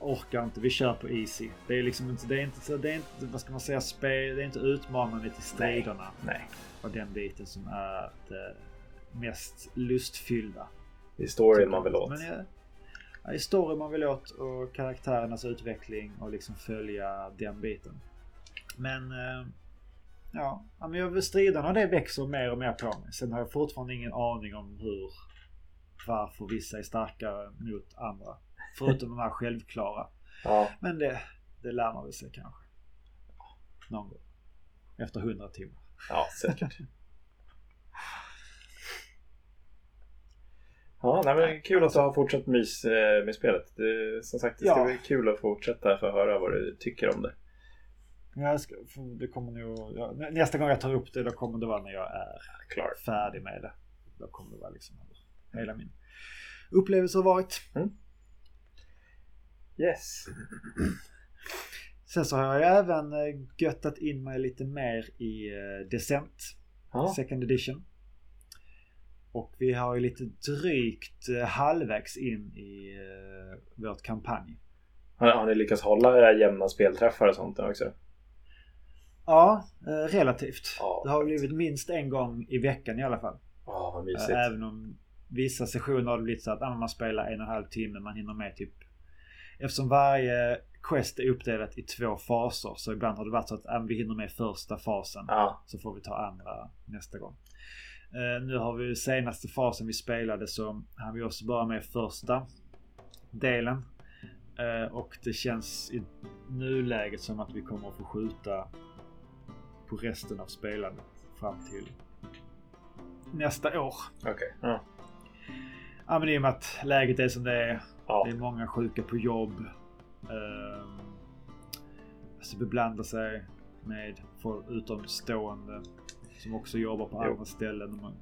orkar inte, vi kör på easy. Det är liksom inte, det är inte, det är inte vad ska man säga, spel, det är inte utmanande till striderna. Nej. Och den biten som är det mest lustfyllda. Det är storyn man vill åt. Men ja, ja, i story man vill åt och karaktärernas utveckling och liksom följa den biten. Men eh, ja, ja, men jag- striderna det växer mer och mer på mig. Sen har jag fortfarande ingen aning om hur varför vissa är starkare mot andra. Förutom de här självklara. Ja, Men det, det lär man väl sig kanske. Någon gång. Efter hundra timmar. ja säkert. Ja, nej, men kul att du har fortsatt mys eh, med spelet. Det, som sagt, det ska Ja. bli kul att fortsätta få höra vad du tycker om det. Jag ska, för det kommer nog, ja, nä- nästa gång jag tar upp det då kommer det vara när jag är Klar. färdig med det. Då kommer det vara liksom hela min upplevelse har varit. Yes. Sen så har jag även eh, göttat in mig lite mer i eh, Descent Ja, Second Edition. Och vi har ju lite drygt eh, halvvägs in i eh, vårt kampanj. har, har ni lyckats hålla era jämna spelträffar och sånt också? Ja, eh, relativt. Ja. Det har blivit minst en gång i veckan i alla fall. Ja, vad mysigt. Även om vissa sessioner har det blivit så att ah, man spelar en och en halv timme, man hinner med typ Eftersom varje quest är uppdelat i två faser så ibland har det varit så att ah, vi hinner med första fasen Ja, så får vi ta andra nästa gång. Eh, nu har vi senaste fasen vi spelade så hann vi också bara med första delen. Eh, och det känns i nuläget som att vi kommer att få skjuta på resten av spelandet fram till nästa år. okej. Ja. Ja men i och med att läget är som det är. Ja. Det är många sjuka på jobb. Um, alltså beblanda sig med folk utomstående som också jobbar på Jo. andra ställen. Och man-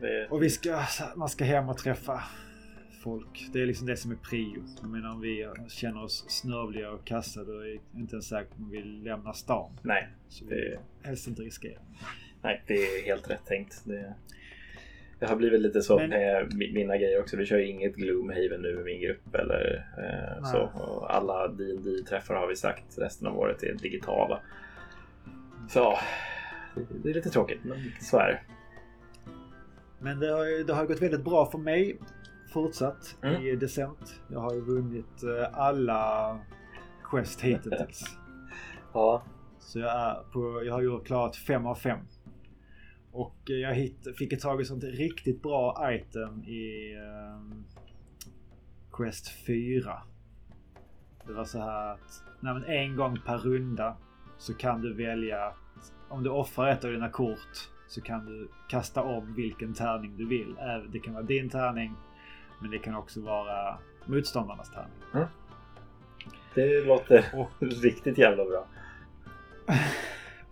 Det, Och vi ska, man ska hem och träffa folk. Det är liksom det som är prio. Jag menar om vi känner oss snörvliga och kassa då är det inte ens säkert om vi lämnar stan. nej, Så Det- vi helst inte riskera. nej, det är helt rätt tänkt. Det, det har blivit lite så Men- med mi- mina grejer också. Vi kör inget Gloomhaven nu med min grupp eller eh, så. Och alla D&D träffar har vi sagt resten av året är digitala. Så ja, det- är lite tråkigt, men så är det. Men det har, det har gått väldigt bra för mig fortsatt Mm. i Descent. Jag har ju vunnit eh, alla quest hittills. Ja, Så jag, är på, jag har ju klarat fem av fem. Och eh, jag hitt, fick ett tag i sånt riktigt bra item i ehm, Quest 4. Det var så här att nej, en gång per runda så kan du välja att om du offrar ett av dina kort så kan du kasta om vilken tärning du vill. Det kan vara din tärning men det kan också vara motståndarnas tärning. det låter Och riktigt jävla bra.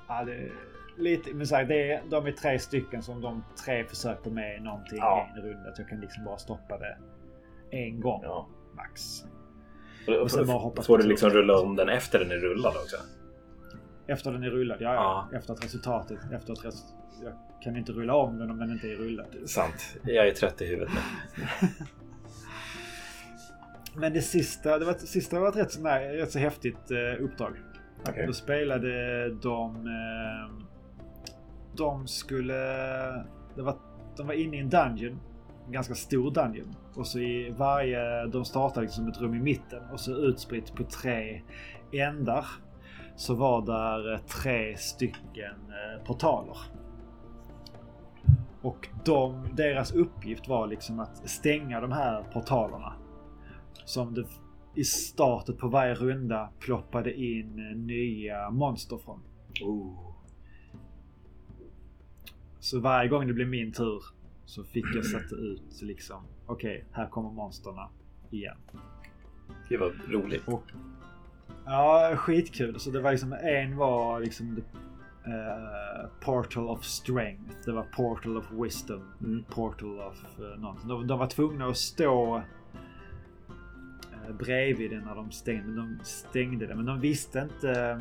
Ja, det lite, men så här, det är, de är tre stycken som de tre försöker med någonting Ja. i en runda. Så jag kan liksom bara stoppa det en gång Ja. max. Och sen bara hoppas får du liksom rulla om den efter den är rullad också? Efter den är rullad, ja, Ja. ja. Efter att resultatet, efter att res, jag kan inte rulla om den om den inte är rullad. Sant. Jag är trött i huvudet nu. Men det sista, det var, det sista var ett rätt så, nej, rätt så häftigt eh, uppdrag. Okej. Då spelade de... Eh, de skulle... Det var, de var inne i en dungeon. En ganska stor dungeon. Och så i varje... De startade liksom ett rum i mitten. Och så utspritt på tre ändar. Så var där eh, tre stycken eh, portaler. Och de, deras uppgift var liksom att stänga de här portalerna. Som det i startet på varje runda ploppade in eh, nya monster från. Oh. Så varje gång det blev min tur så fick jag sätta ut liksom okej, här kommer monsterna igen. Gud vad roligt. Och ja, skitkul. Så det var liksom en var liksom eh, Portal of Strength. Det var Portal of Wisdom. Mm. Portal of uh, någonting. De, de var tvungna att stå eh, bredvid den när de stängde. De stängde det. Men de visste inte...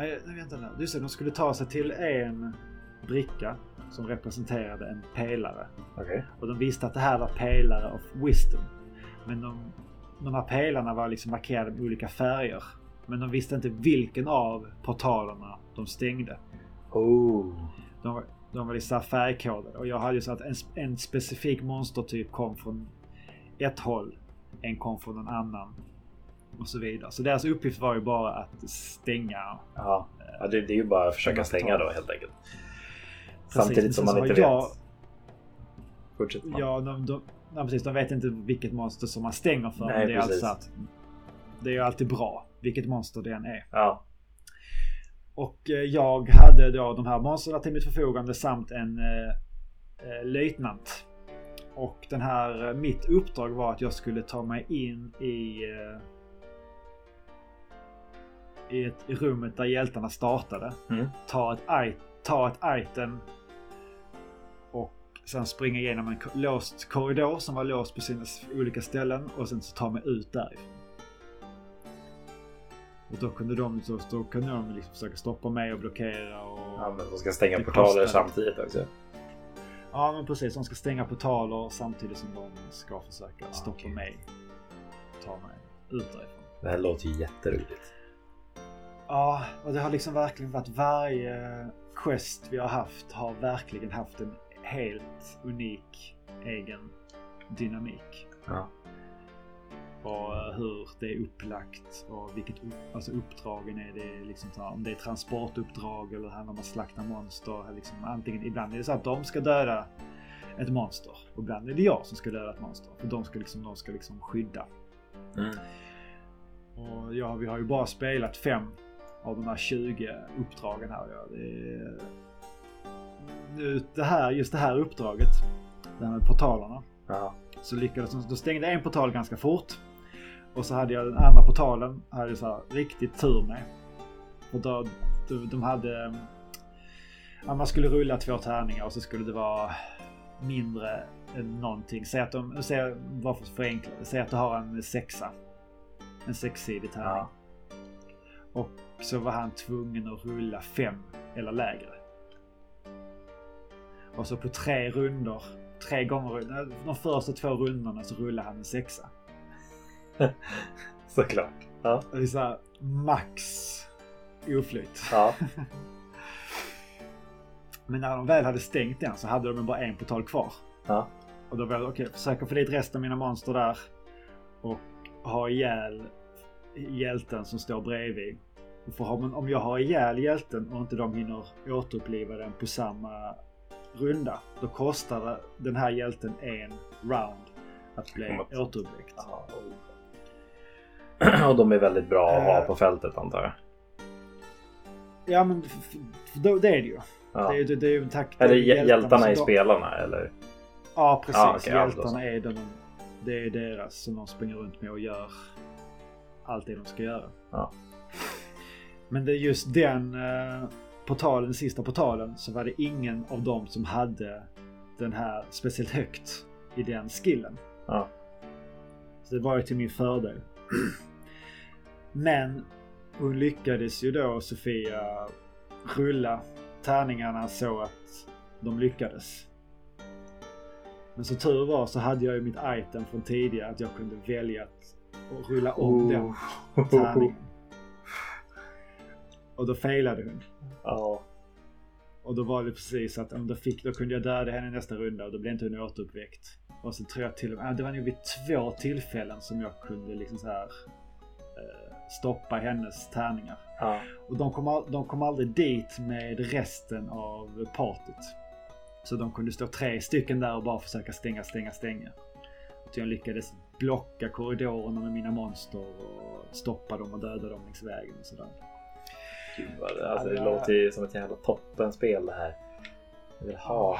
Nej, nej, vänta nu. Just det, de skulle ta sig till en bricka som representerade en pelare. Okej. Och de visste att det här var pelare of wisdom. Men de, de här pelarna var liksom markerade med olika färger. Men de visste inte vilken av portalerna de stängde. Oh. De var, de var liksom färgkodade. Och jag hade ju så att en, en specifik monstertyp kom från ett håll. En kom från en annan. Och så vidare. Så deras uppgift var ju bara att stänga. Ja, ja det, det är ju bara att försöka stänga då helt enkelt. Precis, Samtidigt som man inte jag- vet. Fortsätt man. Ja, de, de, ja, precis. De vet inte vilket monster som man stänger för. Nej, men det är precis. alltså att det är ju alltid bra. Vilket monster det än är. Ja. Och eh, jag hade då de här monstren till mitt förfogande samt en eh, eh, löjtnant. Och den här, eh, mitt uppdrag var att jag skulle ta mig in i eh, i ett i rummet där hjältarna startade. Mm. Ta ett, i- ta ett item och sen springa igenom en låst korridor som var låst på sina olika ställen och sen så ta mig ut därifrån. Och då kunde de, så, då kunde de liksom försöka stoppa mig och blockera och... ja, men de ska stänga portaler kostar. samtidigt också. Ja men precis, de ska stänga portaler samtidigt som de ska försöka stoppa okej. mig. Ta mig ut därifrån. Det här låter ju jätteroligt. Ja, och det har liksom verkligen varit varje quest vi har haft har verkligen haft en helt unik egen dynamik. Ja. Och eh, hur det är upplagt och vilket upp, alltså uppdragen är. Det liksom så här, om det är transportuppdrag eller handlar om att slakta monster. Liksom, antingen, ibland är det så att de ska döda ett monster. Och ibland är det jag som ska döda ett monster. För de ska liksom, de ska liksom skydda. Mm. Och ja, vi har ju bara spelat fem av de här 20 uppdragen här. Ja, det, är... Nu, det här, just det här uppdraget, det här med portalerna. Ja. Så lyckades de, stängde en portal ganska fort. Och så hade jag den andra portalen, hade så här riktigt tur med. Och då, de, de hade... Ja, man skulle rulla två tärningar och så skulle det vara mindre än någonting. Säg att de, säg, bara för att förenkla säg att du har en sexa. En sexsidig tärning. Ja. Och så var han tvungen att rulla fem eller lägre. Och så på tre runder, tre gånger, de första två rundorna så rullade han en sexa. Såklart. Ja. Det är så här max oflyt. Ja. Men när de väl hade stängt den så hade de bara en portal kvar. Ja. Och då var det okej, försöka få dit resten av mina monster där. Och ha ihjäl hjälten som står bredvid. Och för man, om jag har ihjäl hjälten och inte de hinner återuppliva den på samma runda. Då kostar det den här hjälten en round att bli återuppväckt. Och de är väldigt bra att ha Eh. på fältet antar jag. Ja men det är det ju. Ja. Det är, ju- det är ju takt. Är det det hjältarna, hjältarna i spelarna eller? Ja precis. Då så. hjältarna är de, det är deras som de springer runt med och gör allt det de ska göra. Ja. Men det är just den eh, portalen, den sista portalen, så var det ingen av dem som hade den här speciellt högt i den skillen. Ja. Så det var ju till min fördel. Men hon lyckades ju då, Sofia, rulla tärningarna så att de lyckades. Men så tur var så hade jag ju mitt item från tidigare att jag kunde välja att att rulla om den Oh. tärningen. Och då failade hon. Ja. Och då var det precis att om då, fick, då kunde jag döda henne nästa runda och då blev inte hon återuppväckt. Och så tror jag till och med, det var nog vid två tillfällen som jag kunde liksom så här eh, stoppa hennes tärningar. Ja. Och de kom, de kom aldrig dit med resten av partyt. Så de kunde stå tre stycken där och bara försöka stänga, stänga, stänga. Och jag lyckades blocka korridorerna med mina monster och stoppa dem och döda dem längs vägen och sådär. Gud vad det, alltså, det Ja. låter ju som ett jävla toppenspel det här. Jag vill ha.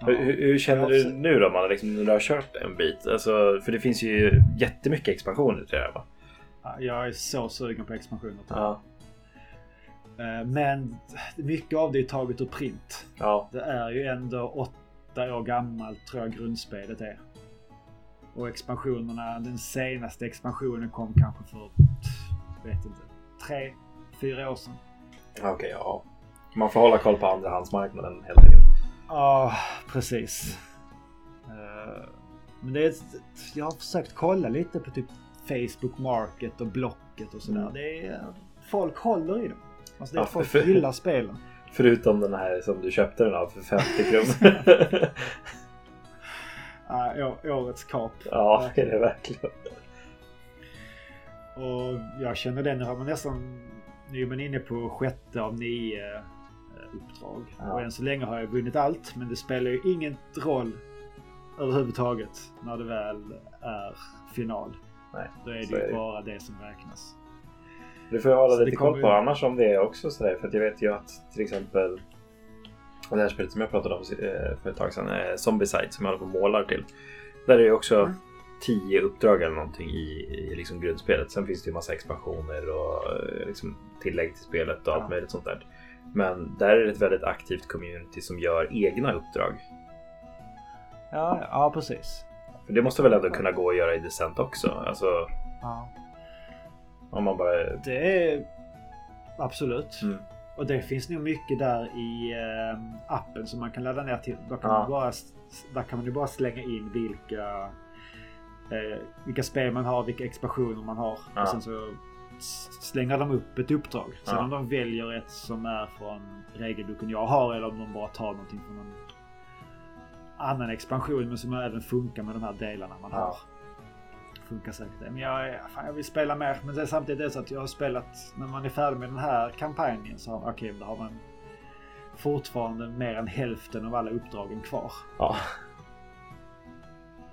Ja. Hur, hur, känner du nu då man, liksom, när du har kört en bit? Alltså, för det finns ju jättemycket expansioner till det här va? Ja, Jag är så sugen på expansioner. Ja. Eh, Men mycket av det är taget ur print. Ja. Det är ju ändå åtta år gammalt tror jag grundspelet är. Och expansionerna, den senaste expansionen kom kanske för, vet inte, tre, fyra år sedan. Okej, ja. Man får hålla koll på andrahandsmarknaden helt enkelt. Ja, precis. Eh, Men det är, jag har försökt kolla lite på typ Facebook Market och Blocket och sådär. Mm. Det är, folk håller i dem. Alltså det är Ja, folk för- gillar spelen. Förutom den här som du köpte den av för 50 kronor. Ja, å- årets kap. ja, det är det verkligen. Och jag känner det nu har man nästan... Nu är man inne på sjätte av nio eh, uppdrag. Ja. Och än så länge har jag vunnit allt. Men det spelar ju ingen roll överhuvudtaget när det väl är final. Nej, Då är det ju är det. bara det som räknas. Det får jag hålla Så det lite koll på ju- annars om det också sådär. För jag vet ju att till exempel det här spelet som jag pratade om eh, för ett tag sedan, eh, Zombieside som jag håller på och målar till. Där är det också Mm. tio uppdrag eller någonting i, i liksom grundspelet. Sen finns det ju massa expansioner och eh, liksom tillägg till spelet och allt Ja. möjligt sånt där. Men där är det ett väldigt aktivt community som gör egna uppdrag. Ja, ja precis. För det måste väl ändå kunna gå att göra i Descent också? Alltså Ja. om man bara... Det är absolut. Mm. Och det finns nog mycket där i eh, appen som man kan ladda ner till. Där kan, Ja. man, bara, där kan man ju bara slänga in vilka, eh, vilka spel man har, vilka expansioner man har. Ja. Och sen så slänger de upp ett uppdrag. Sen Ja. om de väljer ett som är från regelboken jag har eller om de bara tar någonting från en annan expansion men som även funkar med de här delarna man har. Funkar säkert det. Men jag, fan, jag vill spela mer. Men det är samtidigt är det så att jag har spelat, när man är färdig med den här kampanjen så har, okej, då har man fortfarande mer än hälften av alla uppdragen kvar. Ja.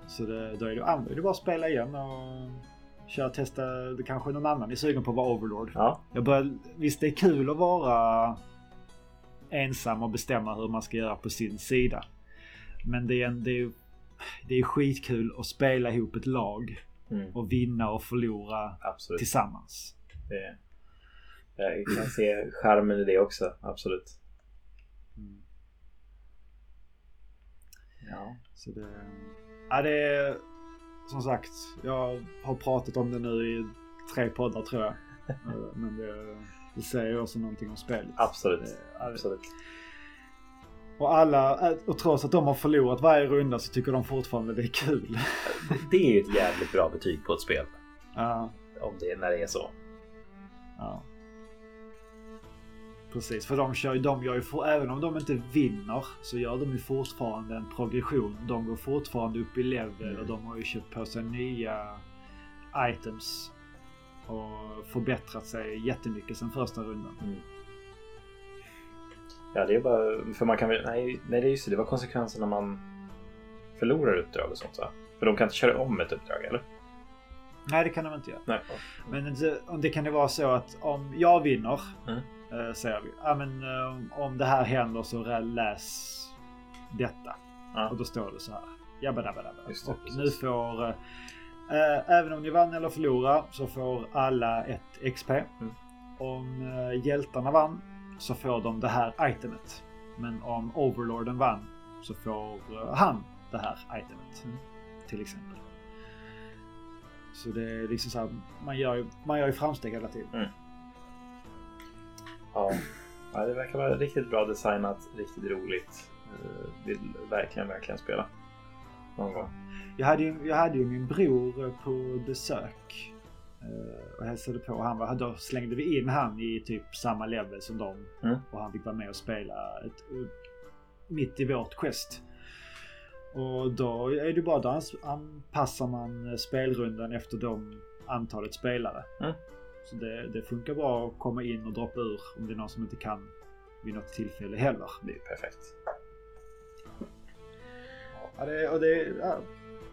Så det, då är det, är det bara att spela igen och köra testa. Det kanske någon annan är sugen på att vara Overlord. ja. Jag börjar, visst, det är kul att vara ensam och bestämma hur man ska göra på sin sida. Men det är, en, det är, det är skitkul att spela ihop ett lag Mm. och vinna och förlora Absolut. tillsammans. Det, jag kan se charmen i det också, absolut. Mm. Ja. Så det, ja, det är som sagt, jag har pratat om det nu i tre poddar tror jag. Men det, det säger också någonting om spelet. Absolut. Det- absolut. Och alla, och trots att de har förlorat varje runda så tycker de fortfarande det är kul. Det är ju ett jävligt bra betyg på ett spel. Ja, Om det, när det är så. ja. Precis, för de kör ju, de gör ju, även om de inte vinner så gör de ju fortfarande en progression. De går fortfarande upp i level Mm. och de har ju köpt på sig nya items. Och förbättrat sig jättemycket sen första rundan. Mm. Ja, det är bara... För man kan väl... Nej, nej det är just det. Det var konsekvenser när man förlorar uppdrag och sånt så. För de kan inte köra om ett uppdrag, eller? Nej, det kan de inte göra. Nej. Men det, om det kan det vara så att om jag vinner, Mm. eh, säger vi, ja, men, eh, om det här händer så läs detta. Ja. Och då står det så här. Jabba dabba dabba. Just det, Och precis. nu får, eh, eh, även om ni vann eller förlorade så får alla ett XP. Mm. Om eh, hjältarna vann så får de det här itemet. Men om Overlorden vann så får eh, han det här itemet. Mm. Till exempel. Så det är liksom så här, man gör ju, man gör ju framsteg hela tiden. Ja. ja. Det verkar vara riktigt bra designat, riktigt roligt. Eh, Vill verkligen, verkligen spela. Någon gång. Jag hade, ju, jag hade ju min bror på besök. Eh, Och hälsade på. Han var, då slängde vi in han i typ samma level som dem. Mm. Och han fick vara med och spela ett, mitt i vårt quest. Och då är det bara då anpassar man eh, spelrundan efter de antalet spelare. Mm. Så det, det funkar bra att komma in och droppa ur om det är någon som inte kan vid något tillfälle heller. Det är perfekt. Ja, det, och det är ja,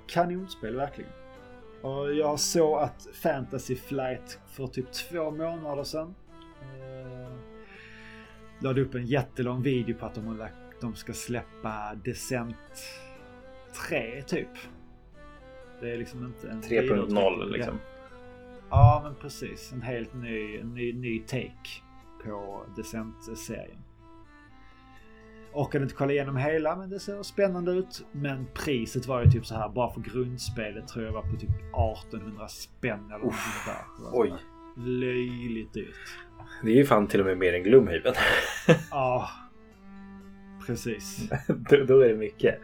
kanonspel verkligen. Och jag såg att Fantasy Flight för typ två månader sedan eh, lade upp en jättelång video på att de, har lagt, de ska släppa Descent 3 typ. Det är liksom inte en 3.0 vidareutveckling. liksom. Ja, men precis. En helt ny, en ny, ny take på Descent-serien. Orkade inte kolla igenom hela, men det ser spännande ut. Men priset var ju typ så här, bara för grundspelet tror jag var på typ 1800 spänn eller något sånt där. Oj. löjligt dyrt. Det är ju fan till och med mer än Gloomhaven. Ja, precis. då, då är det mycket.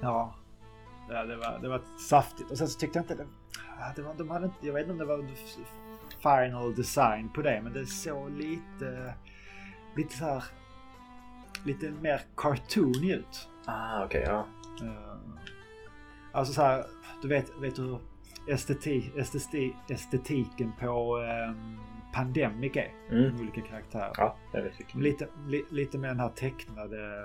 Ja, ja det, var, det var saftigt. Och sen så tyckte jag inte det, det var, de hade inte, jag vet inte om det var final design på det, men det såg lite, lite så här, lite mer cartoony ut. Ah, okej, okay, ja. Uh, alltså så här, du vet, vet du hur estetik, estetik, estetiken på um, Pandemic är? Mm. Olika karaktärer. Ja, jag vet lite, li, lite med den här tecknade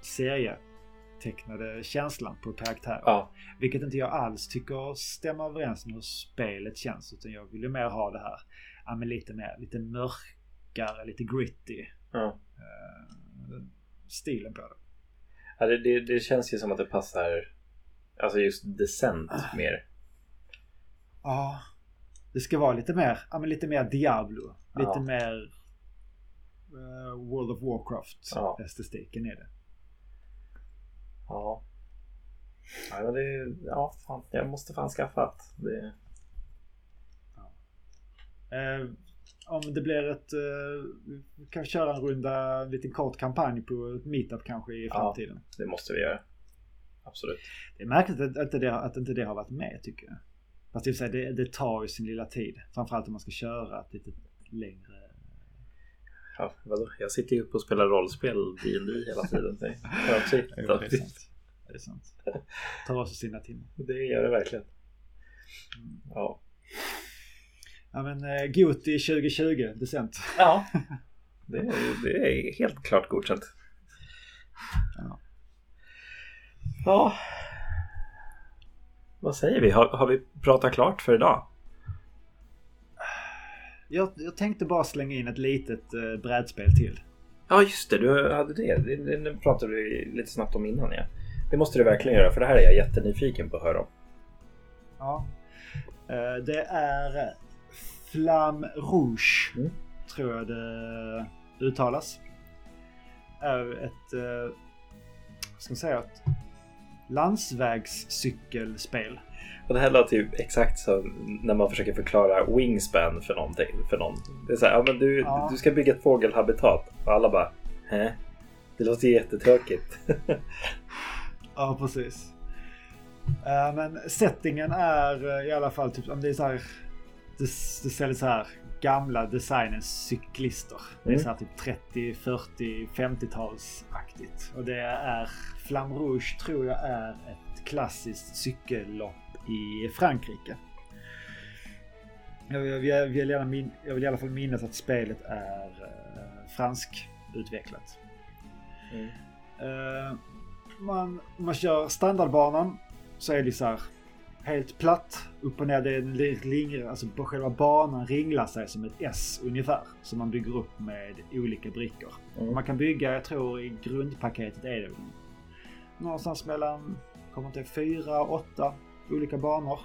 serietecknade känslan på karaktärer. Ja. Vilket inte jag alls tycker stämmer överens med hur spelet känns. Utan jag vill ju mer ha det här ja, men lite mer, lite mörkare, lite gritty. Ja. Uh, stilen på det. Ja, det, det, det, känns ju som att det passar Alltså just Descent ah. mer. Ja. Det ska vara lite mer, ja men lite mer Diablo. Lite ja. mer uh, World of Warcraft ja. estetiken är det. Ja. Ja, men det, ja fan, jag måste fan skaffa det... Ja. Uh, om det blir ett... Uh, vi kan köra en runda, en liten kort kampanj på ett meetup kanske i framtiden. Ja, det måste vi göra. Absolut. Det är märkligt att inte det, att inte det har varit med tycker jag. Fast det, säga, det, det tar ju sin lilla tid. Framförallt om man ska köra ett lite längre... Ja, vadå? Jag sitter ju uppe och spelar rollspel D&D hela tiden. Det är sant. Det är sant. Det tar också sina timmar. Det gör det verkligen. Mm. Ja. Ja men eh, Goti 2020, decent. Ja. Det är, det är helt klart godkänt. Ja. Ja. Vad säger vi? Har, har vi pratat klart för idag? Jag, jag tänkte bara slänga in ett litet eh, brädspel till. Ja just det, du hade det. Det, det pratade vi lite snabbt om innan ja. Det måste du verkligen göra för det här är jag jättenyfiken på att höra om. Ja. Eh, det är Flamme Rouge. Mm. Tror jag det uttalas. Är ett... Eh, ska man säga? Ett landsvägscykelspel. Och det här låter ju exakt som när man försöker förklara wingspan för någonting. För någon. Det är så här, ja, men du, ja. du ska bygga ett fågelhabitat. Och alla bara, hä? Det låter jättetråkigt. ja, precis. Uh, men settingen är uh, i alla fall typ, om det är så här. Det, ser lite så här gamla designens cyklister. Det är mm. så här typ 30, 40, 50-talsaktigt. Och det är Flamme Rouge tror jag är ett klassiskt cykellopp i Frankrike. Jag, jag, jag, vill, gärna min, jag vill i alla fall minnas att spelet är uh, fransk utvecklat. Mm. Uh, man, man kör standardbanan så är det så här helt platt. Upp och ner. Det är alltså på själva banan ringlar sig som ett S ungefär. Som man bygger upp med olika brickor. Mm. Man kan bygga, jag tror i grundpaketet är det någonstans mellan, kommer inte fyra, åtta olika banor.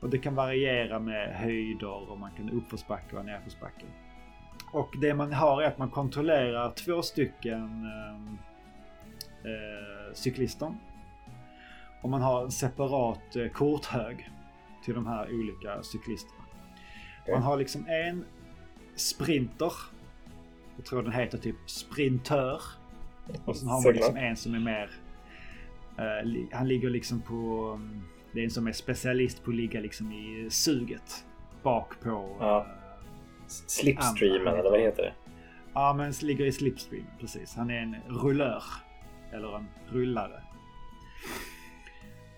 Och det kan variera med höjder och man kan uppförsbacka och nerförsbacka. Och det man har är att man kontrollerar två stycken eh, eh, cyklister. Och man har en separat eh, korthög till de här olika cyklisterna. Okay. Man har liksom en sprinter. Jag tror den heter typ sprintör. Och sen har man liksom en som är mer... Uh, han ligger liksom på... Um, det är en som är specialist på att ligga liksom i suget. Bak på... Ja. Uh, Slipstreamen eller vad heter det? Ja men ligger i slipstream precis. Han är en rullör. Eller en rullare.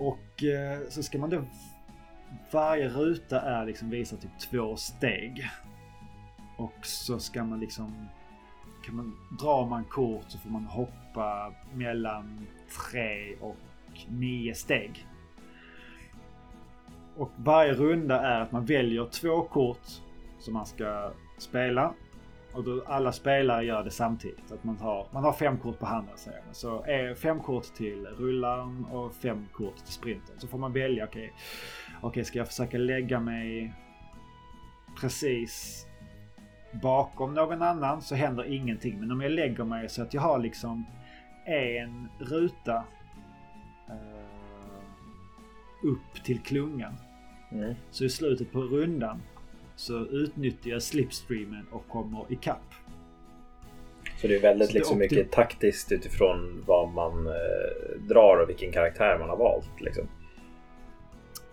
Och eh, så ska man då... Varje ruta är liksom visar typ två steg. Och så ska man liksom kan man, drar man kort så får man hoppa mellan tre och nio steg. Och varje runda är att man väljer två kort som man ska spela. Och då alla spelare gör det samtidigt. Att man har, man har fem kort på handen säger man. Så är fem kort till rullaren och fem kort till sprinten. Så får man välja, okej, okay, okay, ska jag försöka lägga mig precis bakom någon annan så händer ingenting. Men om jag lägger mig så att jag har liksom en ruta uh, upp till klungan. Mm. Så i slutet på rundan så utnyttjar jag slipstreamen och kommer ikapp. Så det är väldigt Så liksom mycket taktiskt utifrån vad man eh, drar och vilken karaktär man har valt. Liksom.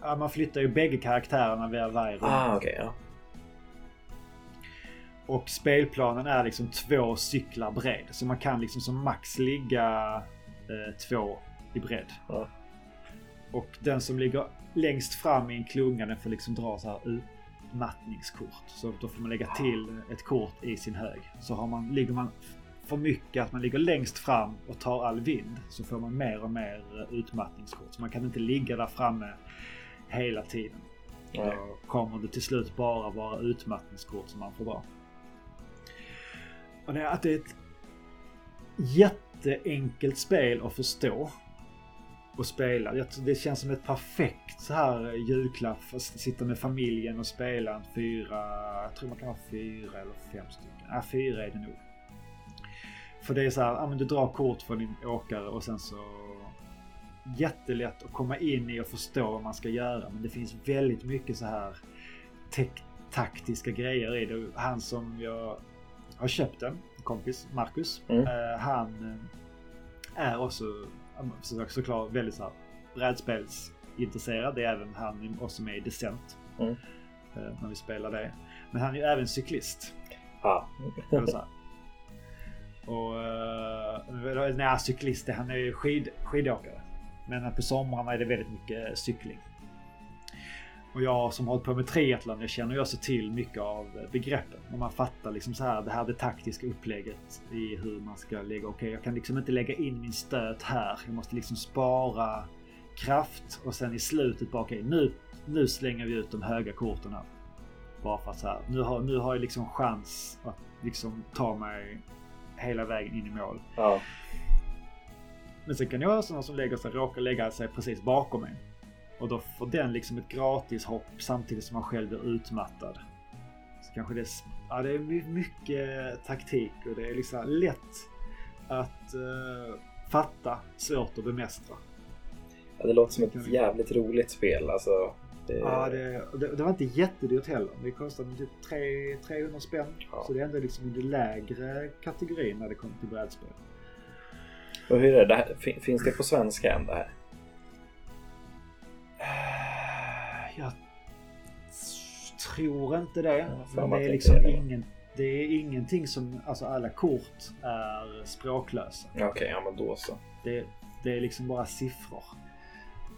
Ja, man flyttar ju bägge karaktärerna via varje. Ah, okej. ja. Och spelplanen är liksom två cyklar bred. Så man kan liksom som max ligga eh, två i bredd. Ja. Och den som ligger längst fram i en klunga den får liksom dra så här utmattningskort. Så då får man lägga till ett kort i sin hög. Så har man, ligger man för mycket att man ligger längst fram och tar all vind så får man mer och mer eh, utmattningskort. Så man kan inte ligga där framme hela tiden. Då kommer det till slut bara vara utmattningskort som man får dra. Och det är att det är ett jätteenkelt spel att förstå och spela. Jag Det känns som ett perfekt så här julklapp för att sitta med familjen och spela en fyra, jag tror man kan ha fyra eller fem stycken. Ja, fyra är det nog. För det är så här, ja men du drar kort från din åkare och sen så jättelätt att komma in i och förstå vad man ska göra. Men det finns väldigt mycket så här taktiska grejer i det. Han som jag har köpt den, en kompis, Marcus. Mm. eh, han eh, är också så- såklart väldigt så här brädspelsintresserad. Det är även han också med i Descent. Mm. eh, När vi spelar det. Men han är ju även cyklist. Ah. Eller så här. Och uh, nej, cyklist, han är ju skid, skidåkare. Men på somrarna är det väldigt mycket cykling. Och jag som har hållit på med triathlon, jag känner ju också till mycket av begreppen. Och man fattar liksom så här det här det taktiska upplägget i hur man ska lägga. Okej, jag kan liksom inte lägga in min stöt här. Jag måste liksom spara kraft och sen i slutet bara okej, nu, nu slänger vi ut de höga korten här. Bara för att så här, nu har, nu har jag liksom chans att liksom ta mig hela vägen in i mål. Ja. Men sen kan jag ha sådana som lägger sig, råkar lägga sig precis bakom mig. Och då får den liksom ett gratis hopp samtidigt som man själv blir utmattad. Så kanske det är, ja, det är my- mycket taktik och det är liksom lätt att eh, fatta, svårt att bemästra. Ja, det låter som ett jävligt roligt spel. Alltså, det... Ja, det, det, det var inte jättedyrt heller. Det kostade typ 3, 300 spänn. Ja. Så det är ändå liksom i den lägre kategorin när det kommer till brädspel. Och hur är det? finns det på svenska än det här? Jag tror inte det. för Men mig det är liksom det ingen, det är ingenting som, alltså alla kort är språklösa. Okej, ja men då så. Det, det är liksom bara siffror.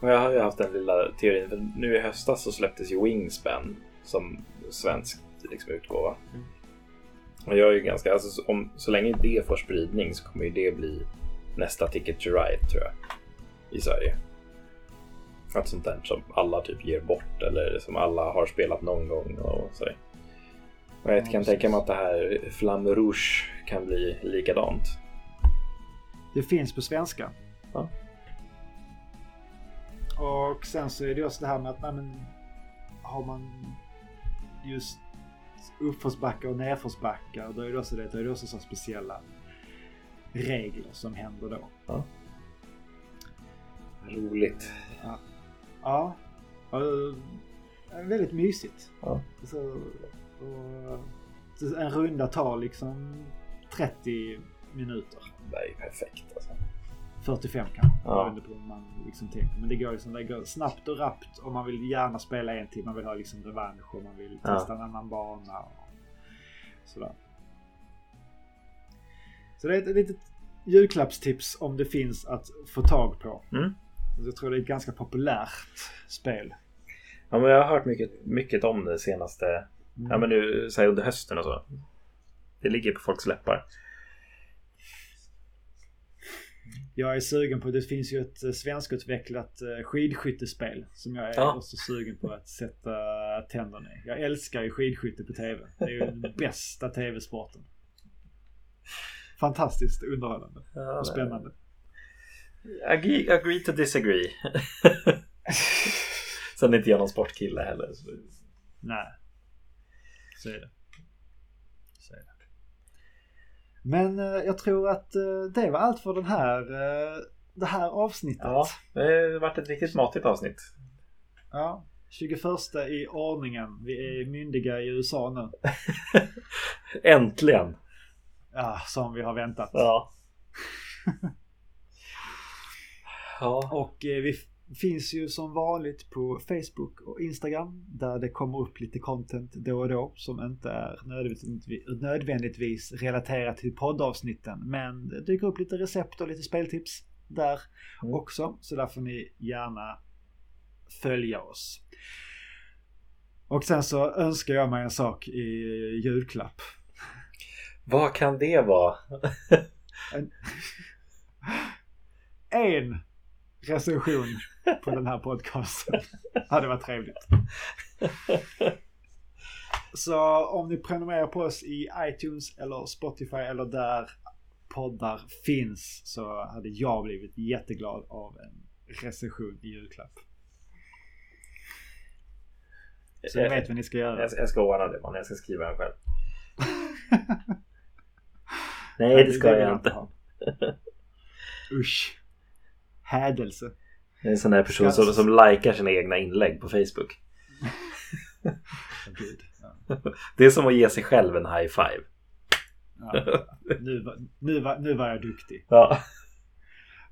Jag har ju haft den lilla teorin, för nu i höstas så släpptes ju Wingspan som svensk liksom, utgåva. Mm. Och jag är ju ganska, alltså, så- om, så länge det får spridning så kommer ju det bli nästa Ticket to Ride tror jag. I Sverige. Något sånt där som alla typ ger bort eller som alla har spelat någon gång och så. Och jag Ja, kan precis. tänka mig att det här Flamme Rouge kan bli likadant. Det finns på svenska. Ja. Och sen så är det också det här med att nej, men, har man just uppförsbackar och nedförsbackar då är det också, det, då är det också så speciella regler som händer då. Roligt. Ja. Och, eh, väldigt mysigt. Ja. Så, och, så en runda tar liksom 30 minuter. Det är ju perfekt alltså. 45 kanske. Ja. Beroende på hur man liksom tänker. Men det går, liksom, det går snabbt och rappt och man vill gärna spela en till. Man vill ha liksom revansch och man vill Ja. testa en annan bana. Och sådär. Så det är ett litet julklappstips om det finns att få tag på. Mm. Jag tror det är ett ganska populärt spel. Ja, men jag har hört mycket, mycket om det senaste, Mm. ja men nu så här under hösten och så. Det ligger på folks läppar. Jag är sugen på, det finns ju ett eh, svenskutvecklat eh, skidskyttespel som jag är Ja. också sugen på att sätta tänderna i. Jag älskar ju skidskytte på TV. Det är ju den bästa TV-sporten. Fantastiskt underhållande och spännande. Agree, agree to disagree. Sen är inte jag någon sportkille heller. Så. Nej. Så är det. Så är det. Men eh, jag tror att eh, det var allt för den här, eh, det här avsnittet. Ja, det har varit ett riktigt matigt avsnitt. Ja. 21 i ordningen. Vi är myndiga i USA nu. Äntligen! Ja, som vi har väntat. Ja. ja. Och eh, vi finns ju som vanligt på Facebook och Instagram där det kommer upp lite content då och då som inte är nödvändigtvis, nödvändigtvis relaterat till poddavsnitten. Men det dyker upp lite recept och lite speltips där Mm. också. Så där får ni gärna följa oss. Och sen så önskar jag mig en sak i julklapp. Vad kan det vara? En, en recension på den här podcasten. hade varit trevligt. Så om ni prenumererar på oss i iTunes eller Spotify eller där poddar finns så hade jag blivit jätteglad av en recension i julklapp. Så ni vet vad ni ska göra. Jag, jag ska ordna det man. Jag ska skriva den själv. Nej det ska jag inte. Usch. Hädelse. Jag är en sån där person som, som likar sina egna inlägg på Facebook. Ja. Det är som att ge sig själv en high five. Ja. Nu, var, nu, var, nu var jag duktig. Ja.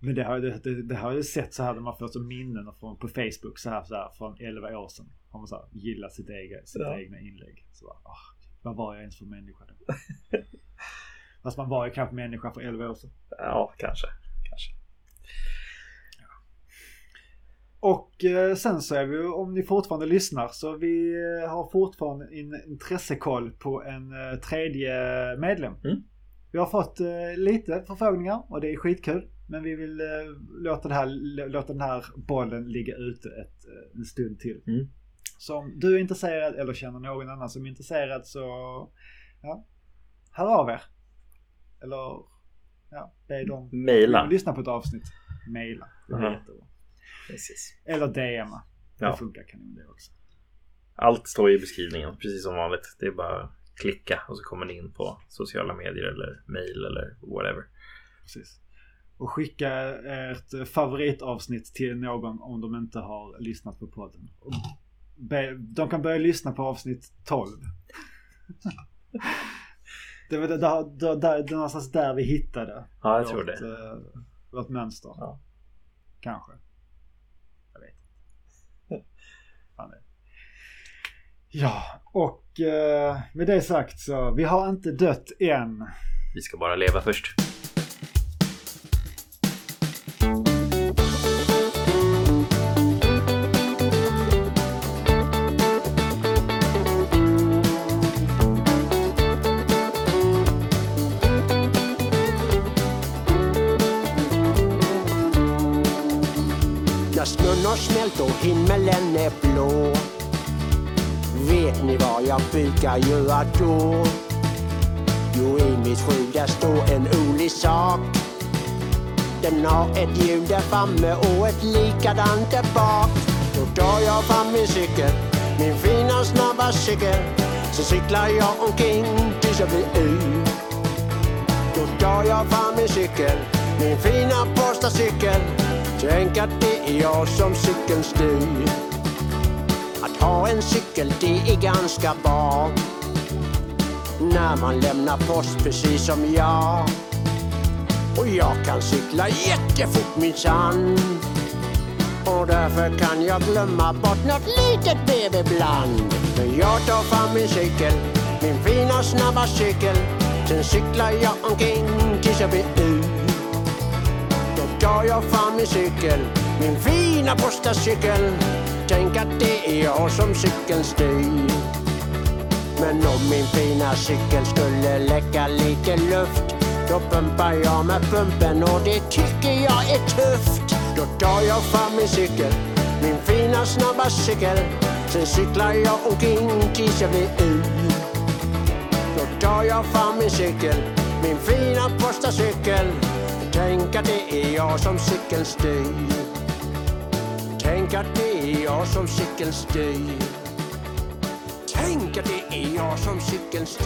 Men det har, det, det, det har jag sett så här när man får som minnen från, på Facebook så här, så här från 11 år sedan. Har man så här, gillat sitt, egen, sitt Ja. egna inlägg. Så bara, åh, vad var jag ens för människa då? Fast man var ju kanske människa för 11 år sedan. Ja, kanske. kanske. Och eh, sen så är vi, om ni fortfarande lyssnar, så vi eh, har fortfarande en intressekoll på en eh, tredje medlem. Mm. Vi har fått lite förfrågningar och det är skitkul. Men vi vill låta, det här, låta den här bollen ligga ute ett, en stund till. Mm. Så om du är intresserad eller känner någon annan som är intresserad så ja, hör av er. Eller ja, be dem Maila. lyssna på ett avsnitt. Maila. Det är Mhm. jättebra. Precis. Eller DMa. Det Ja. funkar kanon det också. Allt står i beskrivningen, precis som vanligt. Det är bara att klicka och så kommer ni in på sociala medier eller mail eller whatever. Precis. Och skicka ert favoritavsnitt till någon om de inte har lyssnat på podden. De kan börja lyssna på avsnitt 12. Det var det, där, där, det någonstans där vi hittade Ja, jag tror vårt, det. eh, vårt mönster. Ja. Kanske. Jag vet inte. Fan vet. Ja, och eh, med det sagt så vi har inte dött än. Vi ska bara leva först. Jag göra då? Jo, i mitt skjul där står en olig sak Den har ett hjul där framme och ett likadant där bak Då tar jag fram min cykel, min fina snabba cykel Så cyklar jag omkring tills jag blir yr då tar jag fram min cykel, min fina postacykel. Tänk att det är jag som cykeln styr. En cykel det är ganska bra. När man lämnar post precis som jag. Och jag kan cykla jättefort minsann. Och därför kan jag glömma bort något litet brev ibland. Men jag tar fram min cykel, min fina snabba cykel. Sen cyklar jag omkring tills jag blir ut. Då tar jag fram min cykel, min fina postacykel. Tänk att det är jag som cykeln styr. Men om min fina cykel skulle läcka lite luft Då pumpar jag med pumpen och det tycker jag är tufft. Då tar jag fram min cykel, min fina snabba cykel. Sen cyklar jag omkring tills jag blir yr Då tar jag fram min cykel, min fina postacykel. Tänk att det är jag som cykeln styr. Tänk att det är jag som cykelns Tänk att det är jag som cykelns